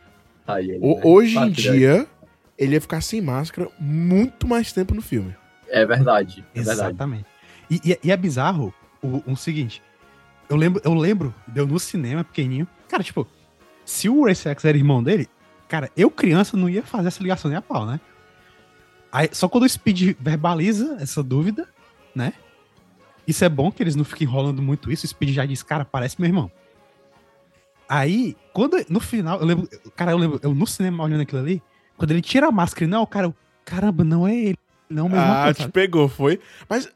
Speaker 3: Tá aí ele.
Speaker 1: O-
Speaker 3: né?
Speaker 1: hoje em
Speaker 3: ele
Speaker 1: dia, ele ia ficar sem máscara muito mais tempo no filme.
Speaker 3: É verdade, é verdade.
Speaker 2: Exatamente. E, e é- e é bizarro o, o seguinte. Eu lembro, eu lembro, deu no cinema, pequenininho. Cara, tipo, se o Race X era irmão dele, cara, eu criança não ia fazer essa ligação nem a pau, né? Aí, só quando o Speed verbaliza essa dúvida, né? Isso é bom que eles não fiquem enrolando muito isso. O Speed já diz, cara, parece meu irmão. Aí, quando no final, eu lembro, cara, eu lembro, eu no cinema olhando aquilo ali, quando ele tira a máscara e não, cara, eu, caramba, não é ele. Não,
Speaker 1: Ah, te
Speaker 2: sabe?
Speaker 1: pegou, foi. Mas,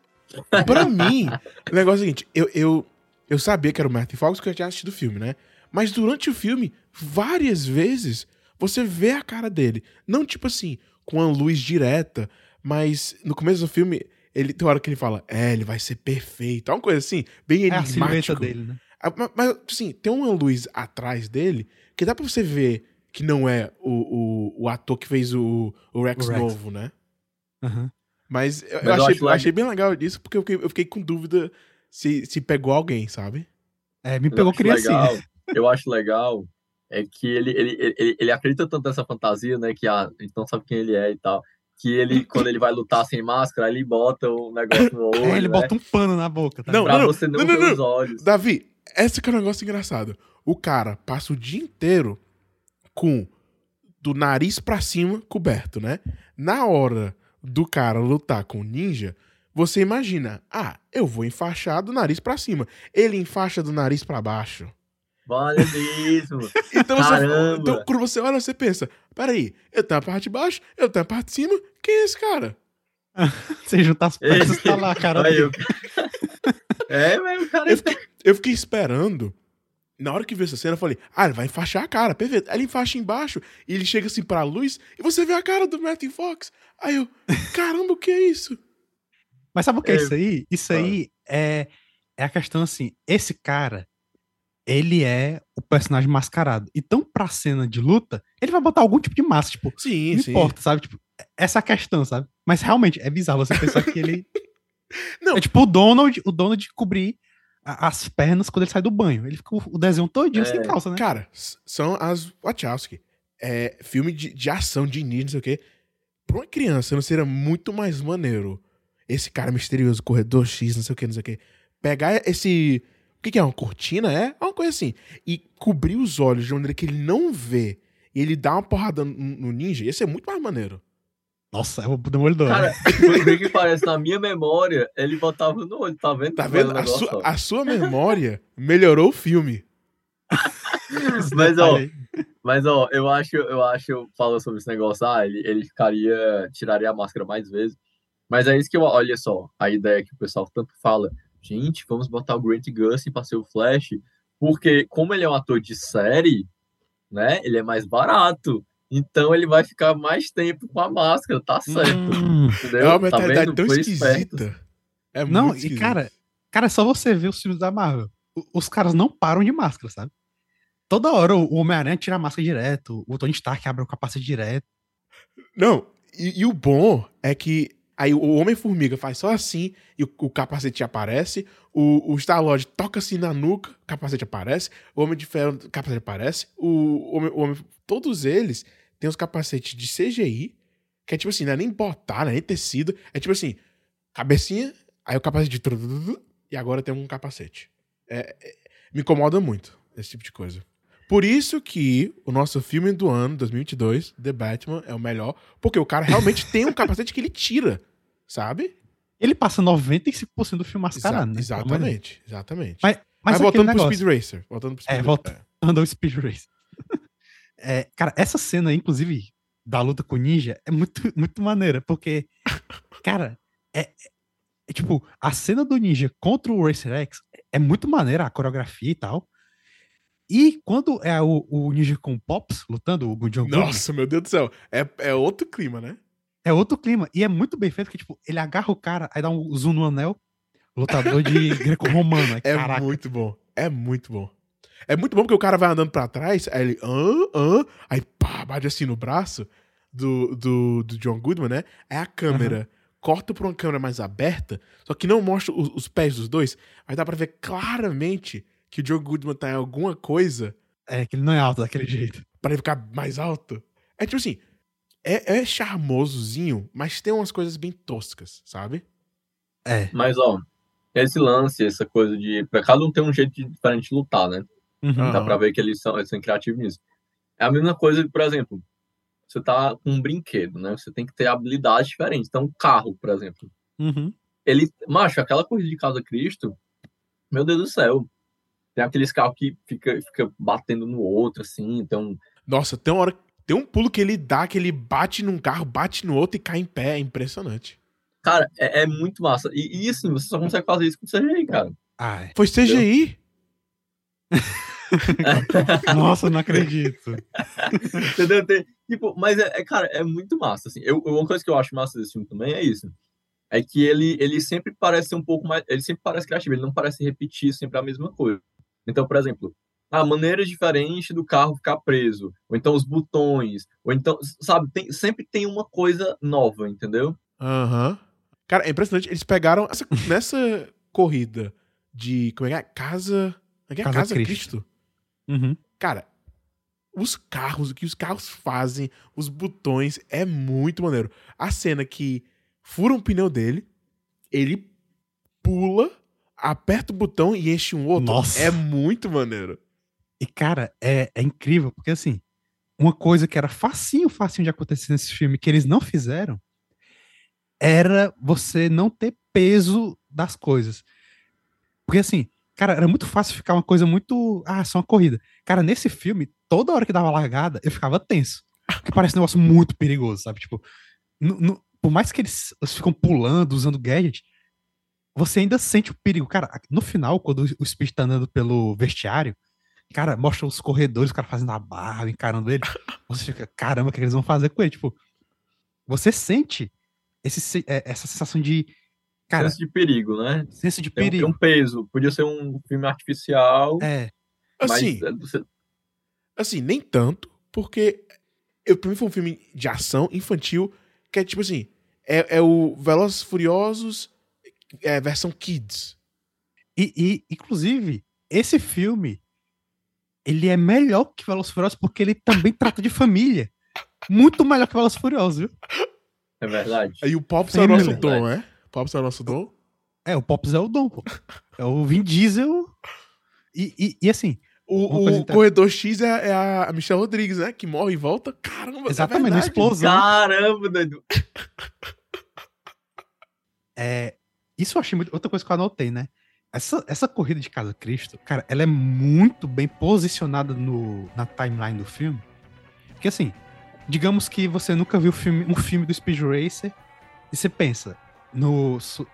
Speaker 1: pra [LAUGHS] mim, o negócio é o seguinte: eu, eu, eu sabia que era o Matthew Fox porque eu tinha assistido o filme, né? Mas durante o filme, várias vezes, você vê a cara dele. Não tipo assim, com a luz direta, mas no começo do filme, ele tem hora que ele fala, é, ele vai ser perfeito. É uma coisa assim, bem
Speaker 2: É a
Speaker 1: enigmático.
Speaker 2: dele, né?
Speaker 1: Ah, ma- Mas, assim, tem uma luz atrás dele que dá pra você ver que não é o, o, o ator que fez o, o Rex
Speaker 2: O Rex.
Speaker 1: novo, né? Mas eu,
Speaker 3: Mas
Speaker 1: eu achei, achei bem legal disso, porque eu fiquei, eu fiquei com dúvida se, se pegou alguém, sabe?
Speaker 2: É, me pegou criancinha.
Speaker 3: legal, eu acho legal é que ele, ele, ele, ele acredita tanto nessa fantasia, né? Que ah, a gente não sabe quem ele é e tal. Que ele, [LAUGHS] quando ele vai lutar sem máscara, ele bota o negócio no olho.
Speaker 2: É, ele
Speaker 3: né,
Speaker 2: bota um pano na boca, tá?
Speaker 1: Não,
Speaker 3: pra
Speaker 1: não,
Speaker 3: você não,
Speaker 1: não, não,
Speaker 3: ver
Speaker 1: não.
Speaker 3: os olhos.
Speaker 1: Davi, esse que é um negócio engraçado. O cara passa o dia inteiro com do nariz pra cima coberto, né? Na hora do cara lutar com o ninja, você imagina, ah, eu vou enfaixar do nariz pra cima. Ele enfaixa do nariz pra baixo.
Speaker 3: Vale mesmo. [LAUGHS]
Speaker 1: Então, você, então quando você olha, você pensa, peraí, eu tenho a parte de baixo, eu tenho a parte de cima, quem é esse cara? [LAUGHS]
Speaker 2: Você juntar as peças, tá lá, a cara [LAUGHS]
Speaker 3: Aí,
Speaker 2: dele.
Speaker 3: eu... É, mas o cara
Speaker 1: Eu fiquei, eu fiquei esperando. Na hora que vi essa cena, eu falei, ah, ele vai enfaixar a cara, perfeito. Aí ele enfaixa embaixo e ele chega assim pra luz e você vê a cara do Matthew Fox. Aí eu, caramba, o que é isso?
Speaker 2: Mas sabe o que é
Speaker 3: É,
Speaker 2: isso aí? Isso
Speaker 3: ah.
Speaker 2: aí é, é a questão assim, esse cara, ele é o personagem mascarado. Então, pra cena de luta, ele vai botar algum tipo de massa, tipo,
Speaker 1: Sim,
Speaker 2: não
Speaker 1: sim.
Speaker 2: importa, sabe? Tipo, essa é a questão, sabe? Mas realmente, é bizarro você pensar que ele... [LAUGHS]
Speaker 1: Não.
Speaker 2: É tipo o Donald, o Donald cobrir as pernas quando ele sai do banho. Ele fica o- desenho todinho
Speaker 3: É.
Speaker 2: sem calça, né?
Speaker 1: Cara, são as Wachowski. É filme de, de ação, de ninja, não sei o quê. Pra uma criança, não seria muito mais maneiro esse cara misterioso, corredor X, não sei o que, não sei o que. Pegar esse. O que, que é? Uma cortina? É? É uma coisa assim. E cobrir os olhos de maneira que ele não vê. E ele dá uma porrada no, no ninja. Ia ser muito mais maneiro.
Speaker 2: Nossa, um olho do
Speaker 3: Cara, [LAUGHS] por que que parece, na minha memória, ele botava no olho, tá vendo?
Speaker 1: Tá
Speaker 3: é o
Speaker 1: vendo? A
Speaker 3: negócio,
Speaker 1: sua, a sua memória melhorou o filme. [LAUGHS]
Speaker 3: Mas, ó. Mas, ó, eu acho, eu acho, fala sobre esse negócio, ah, ele, ele ficaria, tiraria a máscara mais vezes. Mas é isso que eu, olha só, a ideia que o pessoal tanto fala, gente, vamos botar o Grant Gustin pra ser o Flash, porque como ele é um ator de série, né, ele é mais barato, então ele vai ficar mais tempo com a máscara, tá certo,
Speaker 2: Hum.
Speaker 1: É uma
Speaker 3: Tá
Speaker 1: mentalidade
Speaker 3: vendo?
Speaker 1: tão
Speaker 3: Foi esperto.
Speaker 1: esquisita. É
Speaker 2: Não,
Speaker 1: muito
Speaker 2: e
Speaker 1: esquisito.
Speaker 2: cara, cara, é só você ver os filmes da Marvel. Os caras não param de máscara, sabe? Toda hora o o Homem-Aranha tira a máscara direto, o Tony Stark abre o capacete direto.
Speaker 1: Não, e, e o bom é que aí o Homem-Formiga faz só assim e o, o capacete aparece, o, o Star-Lord toca assim na nuca, o capacete aparece, o Homem de Ferro, o capacete aparece, o Homem, o Homem- todos eles têm os capacetes de CGI, que é tipo assim, não é nem botar, não é nem tecido, é tipo assim, cabecinha, aí o capacete E agora tem um capacete. É- é- me incomoda muito esse tipo de coisa. Por isso que o nosso filme do ano, 2022, The Batman, é o melhor, porque o cara realmente tem um capacete que ele tira, sabe?
Speaker 2: Ele passa 95% do filme
Speaker 1: Exa-
Speaker 2: mascarado, né? De Deus.
Speaker 1: exatamente, exatamente.
Speaker 2: Mas, mas,
Speaker 1: Mas, voltando pro
Speaker 2: negócio,
Speaker 1: Speed Racer. Voltando pro Speed
Speaker 2: É,
Speaker 1: Racer.
Speaker 2: volta- andou Speed Race. [LAUGHS] É, cara, essa cena, inclusive, da luta com o ninja é muito, [LAUGHS] muito maneira, porque Cara, é, é, tipo, a cena do ninja contra o Racer X é muito maneira, a coreografia e tal. E quando é o, o ninja com o Pops lutando, o John
Speaker 1: Nossa, meu Deus do céu. É, é outro clima, né?
Speaker 2: É outro clima. E é muito bem feito, que, tipo, ele agarra o cara, aí dá um zoom no anel, lutador de [LAUGHS] greco-romano.
Speaker 1: É
Speaker 2: caraca.
Speaker 1: muito bom. É muito bom. É muito bom porque o cara vai andando pra trás, aí ele, ah, ah, aí pá, bate assim no braço do, do, do John Goodman, né? Aí a câmera corta pra uma câmera mais aberta, só que não mostra os, os pés dos dois, aí dá pra ver claramente que o John Goodman tá em alguma coisa
Speaker 2: É, que ele não é alto daquele jeito.
Speaker 1: pra ele ficar mais alto. É tipo assim, é, é charmosozinho, mas tem umas coisas bem toscas, sabe?
Speaker 2: É.
Speaker 3: Mas, ó, esse lance, essa coisa de. Pra cada um ter um jeito diferente de lutar, né?
Speaker 2: Uhum.
Speaker 1: Ah.
Speaker 3: Dá pra ver que eles são, eles são criativos nisso. É a mesma coisa, por exemplo, você tá com um brinquedo, né? Você tem que ter habilidades diferentes. Então, um carro, por exemplo.
Speaker 2: Uhum.
Speaker 3: Ele, macho, aquela corrida de Casa Cristo, meu Deus do céu. Tem aqueles carros que fica, fica batendo no outro, assim, então.
Speaker 1: Nossa, tem uma hora. Tem um pulo que ele dá, que ele bate num carro, bate no outro e cai em pé. É impressionante.
Speaker 3: Cara, é, é muito massa. E, e assim, você só consegue fazer isso com CGI, cara.
Speaker 2: Ai,
Speaker 1: Foi CGI? [LAUGHS] [LAUGHS]
Speaker 2: nossa, não acredito. [LAUGHS]
Speaker 3: Entendeu? Tem- tipo, mas é, é, cara, é muito massa. Assim. Eu, uma coisa que eu acho massa desse filme também é isso. É que ele, ele sempre parece ser um pouco mais. Ele sempre parece criativo, ele não parece repetir sempre a mesma coisa. Então, por exemplo, a maneira diferente do carro ficar preso, ou então os botões, ou então, sabe, tem, sempre tem uma coisa nova, entendeu?
Speaker 1: Aham. Cara, é impressionante. Eles pegaram essa- nessa corrida de. Como é que é? Casa. Como é que é?
Speaker 2: Casa
Speaker 1: Casa,
Speaker 2: Cristo.
Speaker 1: Cristo.
Speaker 2: Uhum.
Speaker 1: Cara, os carros, o que os carros fazem, os botões, é muito maneiro. A cena que fura um pneu dele, ele pula, aperta o botão e enche um outro.
Speaker 2: Nossa.
Speaker 1: É muito maneiro.
Speaker 2: E, cara, é, é incrível, porque assim, uma coisa que era facinho, facinho de acontecer nesse filme, que eles não fizeram, era você não ter peso das coisas. Porque assim, cara, era muito fácil ficar uma coisa muito. Ah, só uma corrida. Cara, nesse filme, toda hora que dava largada, eu ficava tenso. Porque parece um negócio muito perigoso, sabe? Tipo, no- no- por mais que eles, eles ficam pulando, usando gadget, você ainda sente o perigo. Cara, no final, quando o Speed tá andando pelo vestiário, cara, mostra os corredores, o cara fazendo a barra, encarando ele. Você fica, caramba, o que eles vão fazer com ele? Tipo, você sente esse, se- é, essa sensação de, cara,
Speaker 3: Senso de perigo, né?
Speaker 2: senso de
Speaker 3: Tem, um- tem
Speaker 2: perigo.
Speaker 3: um peso. Podia ser um filme artificial,
Speaker 2: É,
Speaker 1: Assim,
Speaker 3: mas é,
Speaker 1: assim, nem tanto, porque eu, pra mim foi um filme de ação infantil, que é tipo assim, é, é o Velozes Furiosos é, versão Kids.
Speaker 2: E, e, inclusive, esse filme, ele é melhor que Velozes Furiosos porque ele também trata de família. Muito melhor que Velozes Furiosos, viu?
Speaker 3: é verdade.
Speaker 1: Aí o Pops é o nosso dom, é? Pops é o nosso dom?
Speaker 2: É, o Pops é o Dom, pô. É o Vin Diesel. E, e, e assim,
Speaker 1: O, o corredor X é, é a Michelle Rodrigues, né? Que morre e volta. Caramba,
Speaker 2: exatamente,
Speaker 1: é
Speaker 2: na
Speaker 1: verdade.
Speaker 2: explosão.
Speaker 3: Caramba, doido.
Speaker 2: É, isso eu achei muito. Outra coisa que eu anotei, né? Essa, essa corrida de Casa Cristo, cara, ela é muito bem posicionada no, na timeline do filme. Porque assim, digamos que você nunca viu filme, um filme do Speed Racer e você pensa no, sei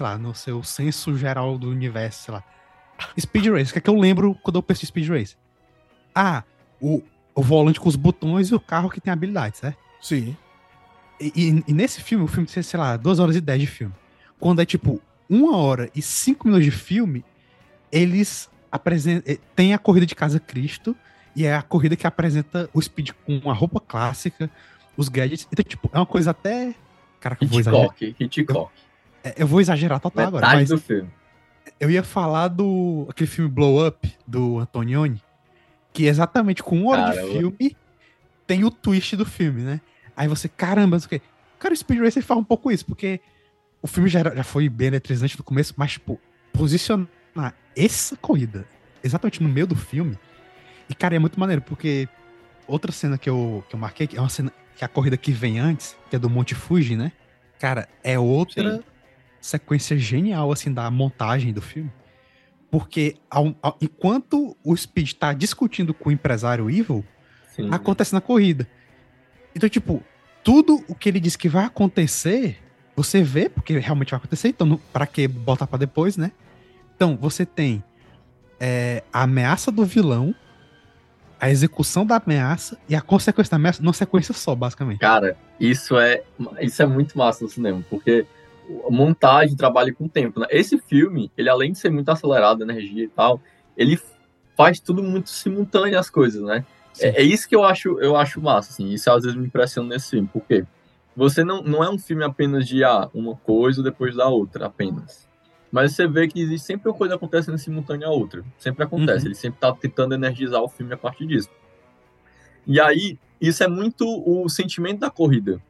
Speaker 2: lá, no seu senso geral do universo, sei lá. Speed Racer, o que é que eu lembro quando eu penso em Speed Racer? Ah, o, o volante com os botões e o carro que tem habilidade, certo?
Speaker 1: Sim.
Speaker 2: E, e- e nesse filme, o filme tem, sei lá, 2 horas e 10 de filme. Quando é tipo uma hora e cinco minutos de filme, eles apresentam. eh, Tem a corrida de Casa Cristo, e é a corrida que apresenta o Speed com a roupa clássica, os gadgets. Então, tipo, é uma coisa até. Caraca, eu vou exagerar.
Speaker 3: Hitchcock, Hitchcock.
Speaker 2: É, Eu vou exagerar total agora.
Speaker 3: Metade
Speaker 2: Mas
Speaker 3: do filme.
Speaker 2: eu ia falar do. aquele filme Blow Up, do Antonioni, que exatamente com uma hora de filme tem o twist do filme, né? Aí você, caramba, o quê. Cara, o Speed Racer faz um pouco isso, porque o filme já, já foi bem eletrizante no começo, mas, tipo, posicionar essa corrida exatamente no meio do filme. E, cara, é muito maneiro, porque outra cena que eu, que eu marquei, que é uma cena que é a corrida que vem antes, que é do Monte Fuji, né? Cara, é outra
Speaker 3: Sim.
Speaker 2: sequência genial, assim, da montagem do filme. Porque ao- ao- enquanto o Speed tá discutindo com o empresário Evil,
Speaker 3: Sim.
Speaker 2: acontece na corrida. Então, tipo, tudo o que ele diz que vai acontecer você vê, porque realmente vai acontecer, então pra que botar pra depois, né? Então, você tem é, a ameaça do vilão, a execução da ameaça e a consequência da ameaça numa sequência só, basicamente.
Speaker 3: Cara, isso é, isso é muito massa no cinema, porque a montagem trabalha com tempo, né? Esse filme, ele além de ser muito acelerado, energia e tal, ele faz tudo muito simultâneo as coisas, né? É, é isso que eu acho, eu acho massa, assim. Isso às vezes me impressiona nesse filme, porque você não, não é um filme apenas de ah, uma coisa depois da outra, apenas. Mas você vê que existe sempre uma coisa acontecendo simultânea à outra. Sempre acontece.
Speaker 2: Uhum.
Speaker 3: Ele sempre tá tentando energizar o filme a partir disso. E aí, isso é muito o sentimento da corrida.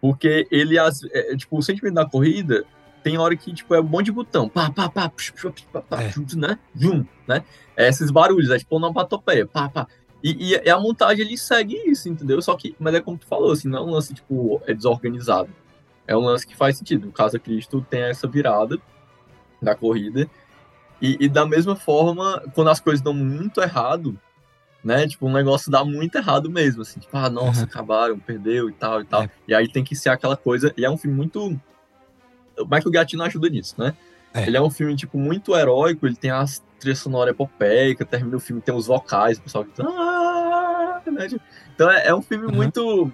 Speaker 3: Porque ele, as- é, é, tipo, o sentimento da corrida tem hora que, tipo, é um monte de botão. Pá, pá, pá, psh, psh, psh, pá, pá,
Speaker 2: É.
Speaker 3: né? Vum, né? É esses barulhos, é tipo onomatopeia. Pá, pá. E, e, a montagem, ele segue isso, entendeu? Só que, mas é como tu falou, assim, não é um lance, tipo, é desorganizado. É um lance que faz sentido. No caso, a Cristo tem essa virada da corrida. E, e da mesma forma, quando as coisas dão muito errado, né? Tipo, um negócio dá muito errado mesmo, assim. Tipo, ah, nossa,
Speaker 2: Uhum.
Speaker 3: acabaram, perdeu e tal e tal.
Speaker 2: É.
Speaker 3: E aí tem que ser aquela coisa... E é um filme muito... O Michael Giacchino ajuda nisso, né?
Speaker 2: É.
Speaker 3: Ele é um filme, tipo, muito heróico. Ele tem as trilha sonora epopeica. Termina o filme, tem os vocais. O pessoal grita... "Ah", né? Então é, é um filme
Speaker 2: Uhum.
Speaker 3: muito...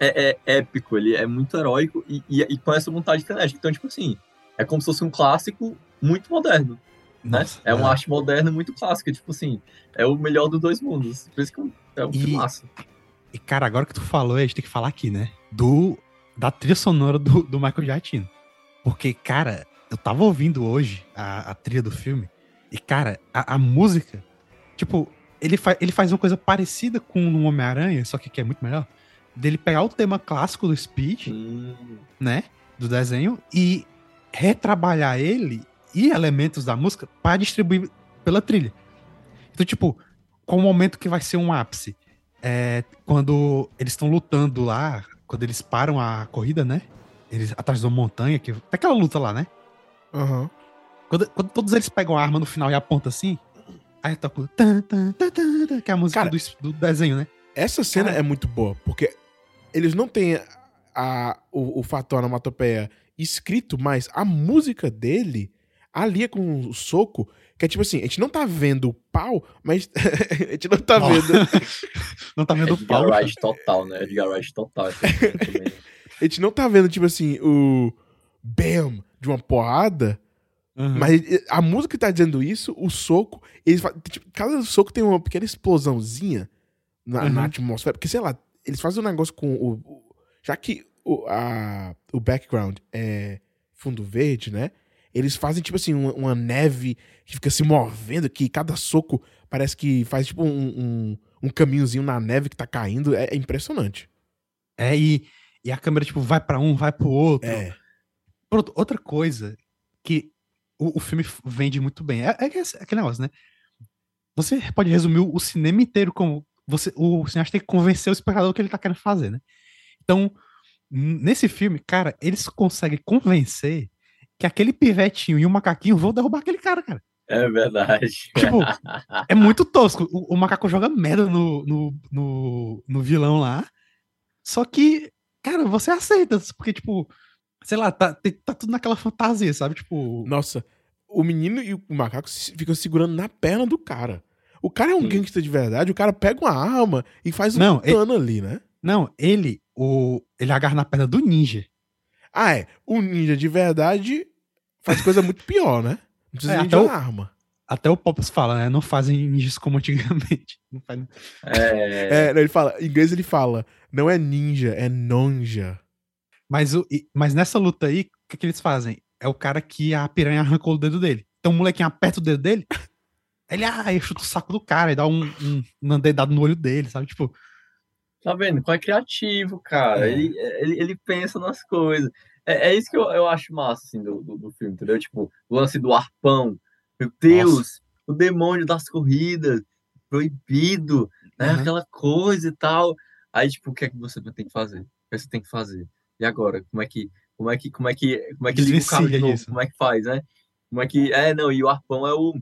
Speaker 3: É, é épico, ele é muito heróico e, e, e com essa montagem frenética. Então, tipo assim, é como se fosse um clássico muito moderno né?
Speaker 2: Nossa,
Speaker 3: é uma arte moderna muito clássica, tipo assim, é o melhor dos dois mundos. Por isso que é um
Speaker 2: E-
Speaker 3: filmaço.
Speaker 2: E, cara, agora que tu falou, a gente tem que falar aqui, né? Do, da trilha sonora do, do Michael Giacchino. Porque, cara, eu tava ouvindo hoje a, a trilha do filme. E, cara, a, a música, tipo, ele, fa ele faz uma coisa parecida com o Homem-Aranha, só que que é muito melhor. Dele pegar o tema clássico do Speed,
Speaker 3: Hum,
Speaker 2: né? Do desenho, e retrabalhar ele e elementos da música para distribuir pela trilha. Então, tipo, qual o momento que vai ser um ápice? É quando eles estão lutando lá, quando eles param a corrida, né? Eles atrás de uma montanha, que tem aquela luta lá, né?
Speaker 1: Aham.
Speaker 2: Quando, quando todos eles pegam a arma no final e apontam assim, aí toca tan, tan, tan, tan, que é a música
Speaker 1: Cara,
Speaker 2: do, do desenho, né?
Speaker 1: Essa cena
Speaker 2: Cara.
Speaker 1: é muito boa, porque eles não têm a, o, o fator onomatopeia escrito, mas a música dele alia com o soco, que é tipo assim, a gente não tá vendo o pau, mas [LAUGHS] a gente não tá vendo. [LAUGHS]
Speaker 2: Não tá vendo o
Speaker 3: Edgar
Speaker 2: pau.
Speaker 3: Wright total, né? Edgar Wright total. esse filme [LAUGHS] também.
Speaker 1: A gente não tá vendo, tipo assim, o bam de uma porrada,
Speaker 2: Uhum.
Speaker 1: mas a música que tá dizendo isso, o soco, eles tipo, cada soco tem uma pequena explosãozinha na,
Speaker 2: Uhum.
Speaker 1: na atmosfera, porque sei lá, eles fazem um negócio com o. o- já que o, a, o background é fundo verde, né? Eles fazem, tipo assim, uma, uma neve que fica se movendo, que cada soco parece que faz, tipo, um, um, um caminhozinho na neve que tá caindo. É, é impressionante.
Speaker 2: É, e, e a câmera, tipo, vai pra um, vai pro outro.
Speaker 1: É.
Speaker 2: Pronto, outra coisa que o, o filme vende muito bem. É, é, que esse- aquele negócio, né? Você pode resumir o, o cinema inteiro como. Você, o cineasta tem que convencer o espectador do que ele tá querendo fazer, né? Então, nesse filme, cara, eles conseguem convencer que aquele pivetinho e o macaquinho vão derrubar aquele cara, cara.
Speaker 3: É verdade.
Speaker 2: Tipo, [LAUGHS] é muito tosco. O, o macaco joga merda no, no, no, no vilão lá. Só que, cara, você aceita, porque, tipo, sei lá, tá, tá tudo naquela fantasia, sabe? Tipo,
Speaker 1: Nossa, o menino e o macaco ficam segurando na perna do cara. O cara é um
Speaker 3: Sim.
Speaker 1: gangster de verdade, o cara pega uma arma e faz um
Speaker 2: Não,
Speaker 1: dano ali, né?
Speaker 2: não, ele, o, ele agarra na perna do ninja.
Speaker 1: Ah, é. O ninja de verdade faz coisa muito pior, né? Não precisa
Speaker 2: É,
Speaker 1: nem de
Speaker 2: até
Speaker 1: uma
Speaker 2: o-
Speaker 1: arma.
Speaker 2: Até o Pops fala, né? Não fazem ninjas como antigamente. [LAUGHS] Não faz...
Speaker 3: É,
Speaker 1: É, não, ele fala, em inglês ele fala, não é ninja, é nonja.
Speaker 2: mas, o, mas nessa luta aí, o que, que eles fazem? É o cara que a piranha arrancou o dedo dele. Então o molequinho aperta o dedo dele, ele, ah, ele chuta o saco do cara e dá um, um, uma dedada no olho dele, sabe? Tipo,
Speaker 3: Tá vendo? Como é criativo, cara.
Speaker 1: É.
Speaker 3: Ele, ele, ele pensa nas coisas. É, é isso que eu, eu acho massa, assim, do, do, do filme, entendeu? Tipo, o lance do arpão. Meu Deus, o demônio das corridas, proibido, né?
Speaker 2: Uhum.
Speaker 3: Aquela coisa e tal. Aí, tipo, o que é que você tem que fazer? O que você tem que fazer? E agora? Como é que, como é que, como é que, como é que liga o carro de novo?
Speaker 2: isso.
Speaker 3: Como é que faz, né? Como é que, é, não, e o arpão é o,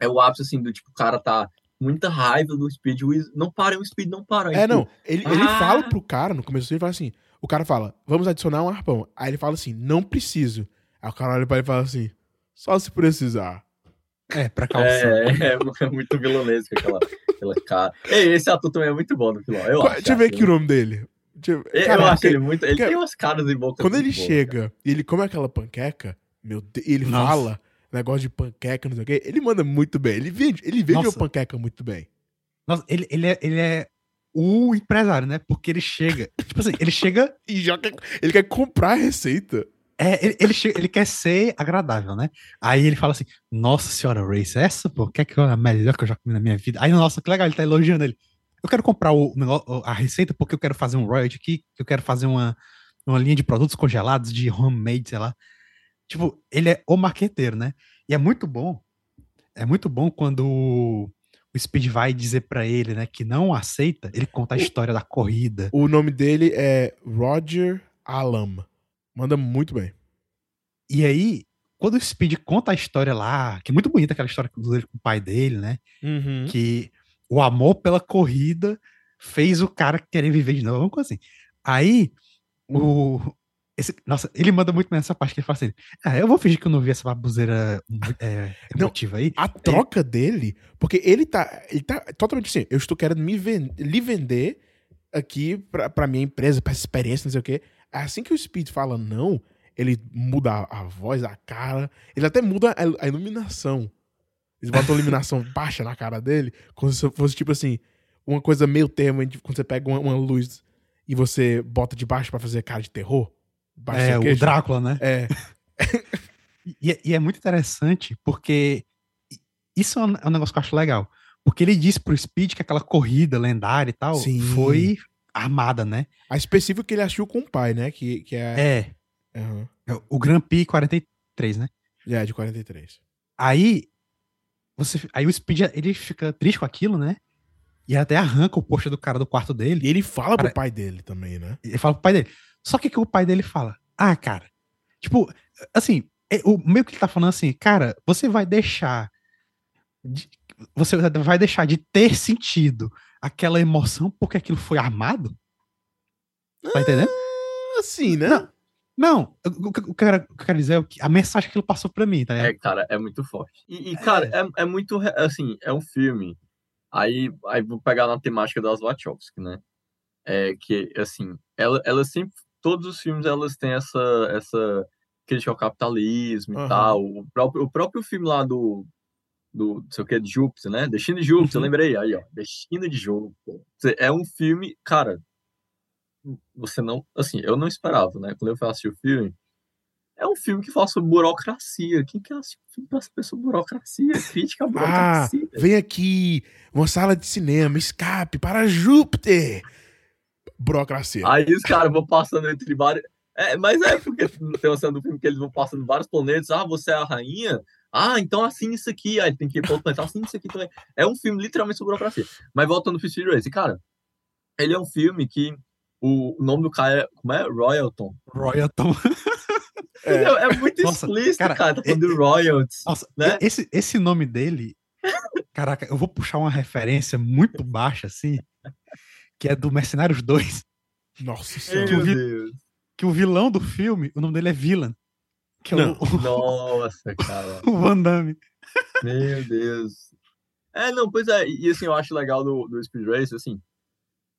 Speaker 3: é o ápice, assim, do tipo, o cara tá muita raiva do Speed. Não para, o Speed não para.
Speaker 1: É,
Speaker 3: Tipo,
Speaker 1: não. Ele, ele
Speaker 3: ah.
Speaker 1: fala pro cara, no começo ele fala assim: o cara fala, vamos adicionar um arpão. Aí ele fala assim, não preciso. Aí o cara olha pra ele e fala assim, só se precisar.
Speaker 2: É, pra calção.
Speaker 3: É, [LAUGHS] é muito vilonesco aquela, aquela cara. Ei, esse ator também é muito bom no vilão. Eu
Speaker 1: Qual-
Speaker 3: acho,
Speaker 1: Deixa eu ver aqui o nome dele. Deixa eu,
Speaker 3: Eu,
Speaker 1: Cara,
Speaker 3: eu acho ele muito. Ele
Speaker 1: porque-
Speaker 3: tem umas caras e boca.
Speaker 1: Quando ele
Speaker 3: boas,
Speaker 1: chega e ele come aquela panqueca, meu Deus, ele
Speaker 2: Nossa.
Speaker 1: fala negócio de panqueca, não sei o quê, ele manda muito bem. Ele vende, ele vende
Speaker 2: Nossa.
Speaker 1: a panqueca muito bem.
Speaker 2: Nossa, ele, ele, é, ele é o empresário, né? Porque ele chega. [LAUGHS] tipo assim, ele chega.
Speaker 1: E já quer, ele quer comprar a receita.
Speaker 2: É, ele, ele, chega- ele quer ser agradável, né? Aí ele fala assim: Nossa senhora, Race, essa, pô, que é que é a melhor que eu já comi na minha vida? Aí, nossa, que legal, ele tá elogiando ele. Eu quero comprar o, a receita porque eu quero fazer um royalty aqui, eu quero fazer uma, uma linha de produtos congelados, de homemade, sei lá. Tipo, ele é o marqueteiro, né? E é muito bom. É muito bom quando o, Speed vai dizer pra ele, né, que não aceita, ele conta a história da corrida.
Speaker 1: O nome dele é Roger Alam. Manda muito bem.
Speaker 2: E aí, quando o Speed conta a história lá, que é muito bonita aquela história dele com o pai dele, né?
Speaker 1: Uhum.
Speaker 2: Que o amor pela corrida fez o cara querer viver de novo, alguma coisa assim. Aí, o. Esse, nossa, ele manda muito bem essa parte que ele fala assim: Ah, eu vou fingir que eu não vi essa babuzeira é, [LAUGHS]
Speaker 1: Não,
Speaker 2: emotiva aí.
Speaker 1: A troca dele, porque ele tá, ele tá totalmente assim, eu estou querendo me ven- lhe vender aqui pra, pra minha empresa, pra experiência, não sei o quê. Assim que o Speed fala não, ele muda a, voz, a cara, ele até muda a, a iluminação. Eles botam a iluminação [LAUGHS] baixa na cara dele, como se fosse tipo assim, uma coisa meio termo, quando você pega uma, uma luz e você bota de baixo pra fazer cara de terror.
Speaker 2: É, o. Drácula, né?
Speaker 1: É, [LAUGHS]
Speaker 2: E, é- e é muito interessante porque isso é um, é um negócio que eu acho legal. Porque ele disse pro Speed que aquela corrida lendária e tal
Speaker 1: Sim.
Speaker 2: foi armada, né?
Speaker 1: a específico que ele achou com o pai, né? Que, que é.
Speaker 2: É, é o Grand Prix 43, né?
Speaker 1: É, de 43.
Speaker 2: Aí, você, aí o Speed ele fica triste com aquilo, né? E até arranca o posto do cara do quarto dele.
Speaker 1: E ele fala
Speaker 2: Cara-
Speaker 1: pro pai dele também, né?
Speaker 2: Ele fala pro pai dele. Só que, que o pai dele fala: Ah, cara, tipo, assim, é, o meio que ele tá falando assim, cara, você vai deixar. de- você vai deixar de ter sentido aquela emoção porque aquilo foi armado? Tá entendendo?
Speaker 1: Assim, né?
Speaker 2: Não. Não, o que eu quero, o que eu quero dizer é o que a mensagem que ele passou pra mim, tá
Speaker 3: É,
Speaker 2: ligado?
Speaker 3: cara, é muito forte. E, e, cara, é, é muito. re- Assim, é um filme. Aí, aí vou pegar na temática das Wachowski, né? É que, assim, ela, ela sempre. Todos os filmes elas têm essa, essa crítica ao capitalismo e
Speaker 1: Aham.
Speaker 3: tal. O próprio, o próprio filme lá do. Do, sei o que, de Júpiter, né? Destino de Júpiter,
Speaker 2: Uhum.
Speaker 3: lembrei. Aí, ó. Destino de Júpiter. É um filme, cara. Você não. Assim, eu não esperava, né? Quando eu fui assistir o filme. É um filme que fala sobre burocracia. Quem quer assistir um filme pra saber sobre burocracia? Crítica à
Speaker 1: Ah,
Speaker 3: burocracia.
Speaker 1: vem aqui, uma sala de cinema, escape para Júpiter. Burocracia.
Speaker 3: Aí os caras vão passando entre vários. É, mas é porque tem uma cena do filme que eles vão passando vários planetas. Ah, você é a rainha? Ah, então assina isso aqui. Aí tem que ir para outro planeta, assina isso aqui também. É um filme literalmente sobre burocracia. Mas voltando pro Speed Race, cara, ele é um filme que o nome do cara é. Como é? Royalton.
Speaker 2: Royalton. [LAUGHS]
Speaker 1: É.
Speaker 3: É, é muito
Speaker 2: Nossa,
Speaker 3: explícito,
Speaker 2: cara,
Speaker 3: cara. Tá falando
Speaker 2: é-
Speaker 3: royalties.
Speaker 2: Nossa,
Speaker 3: Né?
Speaker 2: esse, esse nome dele. [LAUGHS] Caraca, eu vou puxar uma referência muito baixa, assim, que é do Mercenários 2,
Speaker 1: Nossa
Speaker 2: Meu
Speaker 1: senhora.
Speaker 2: vi-
Speaker 3: Deus.
Speaker 2: que o vilão do filme, o nome dele é Villain. Que é o,
Speaker 1: Não.
Speaker 3: Nossa, cara. [LAUGHS]
Speaker 2: o Van Damme.
Speaker 3: Meu Deus. É, não, pois é, e assim, eu acho legal do, do Speed Race, assim,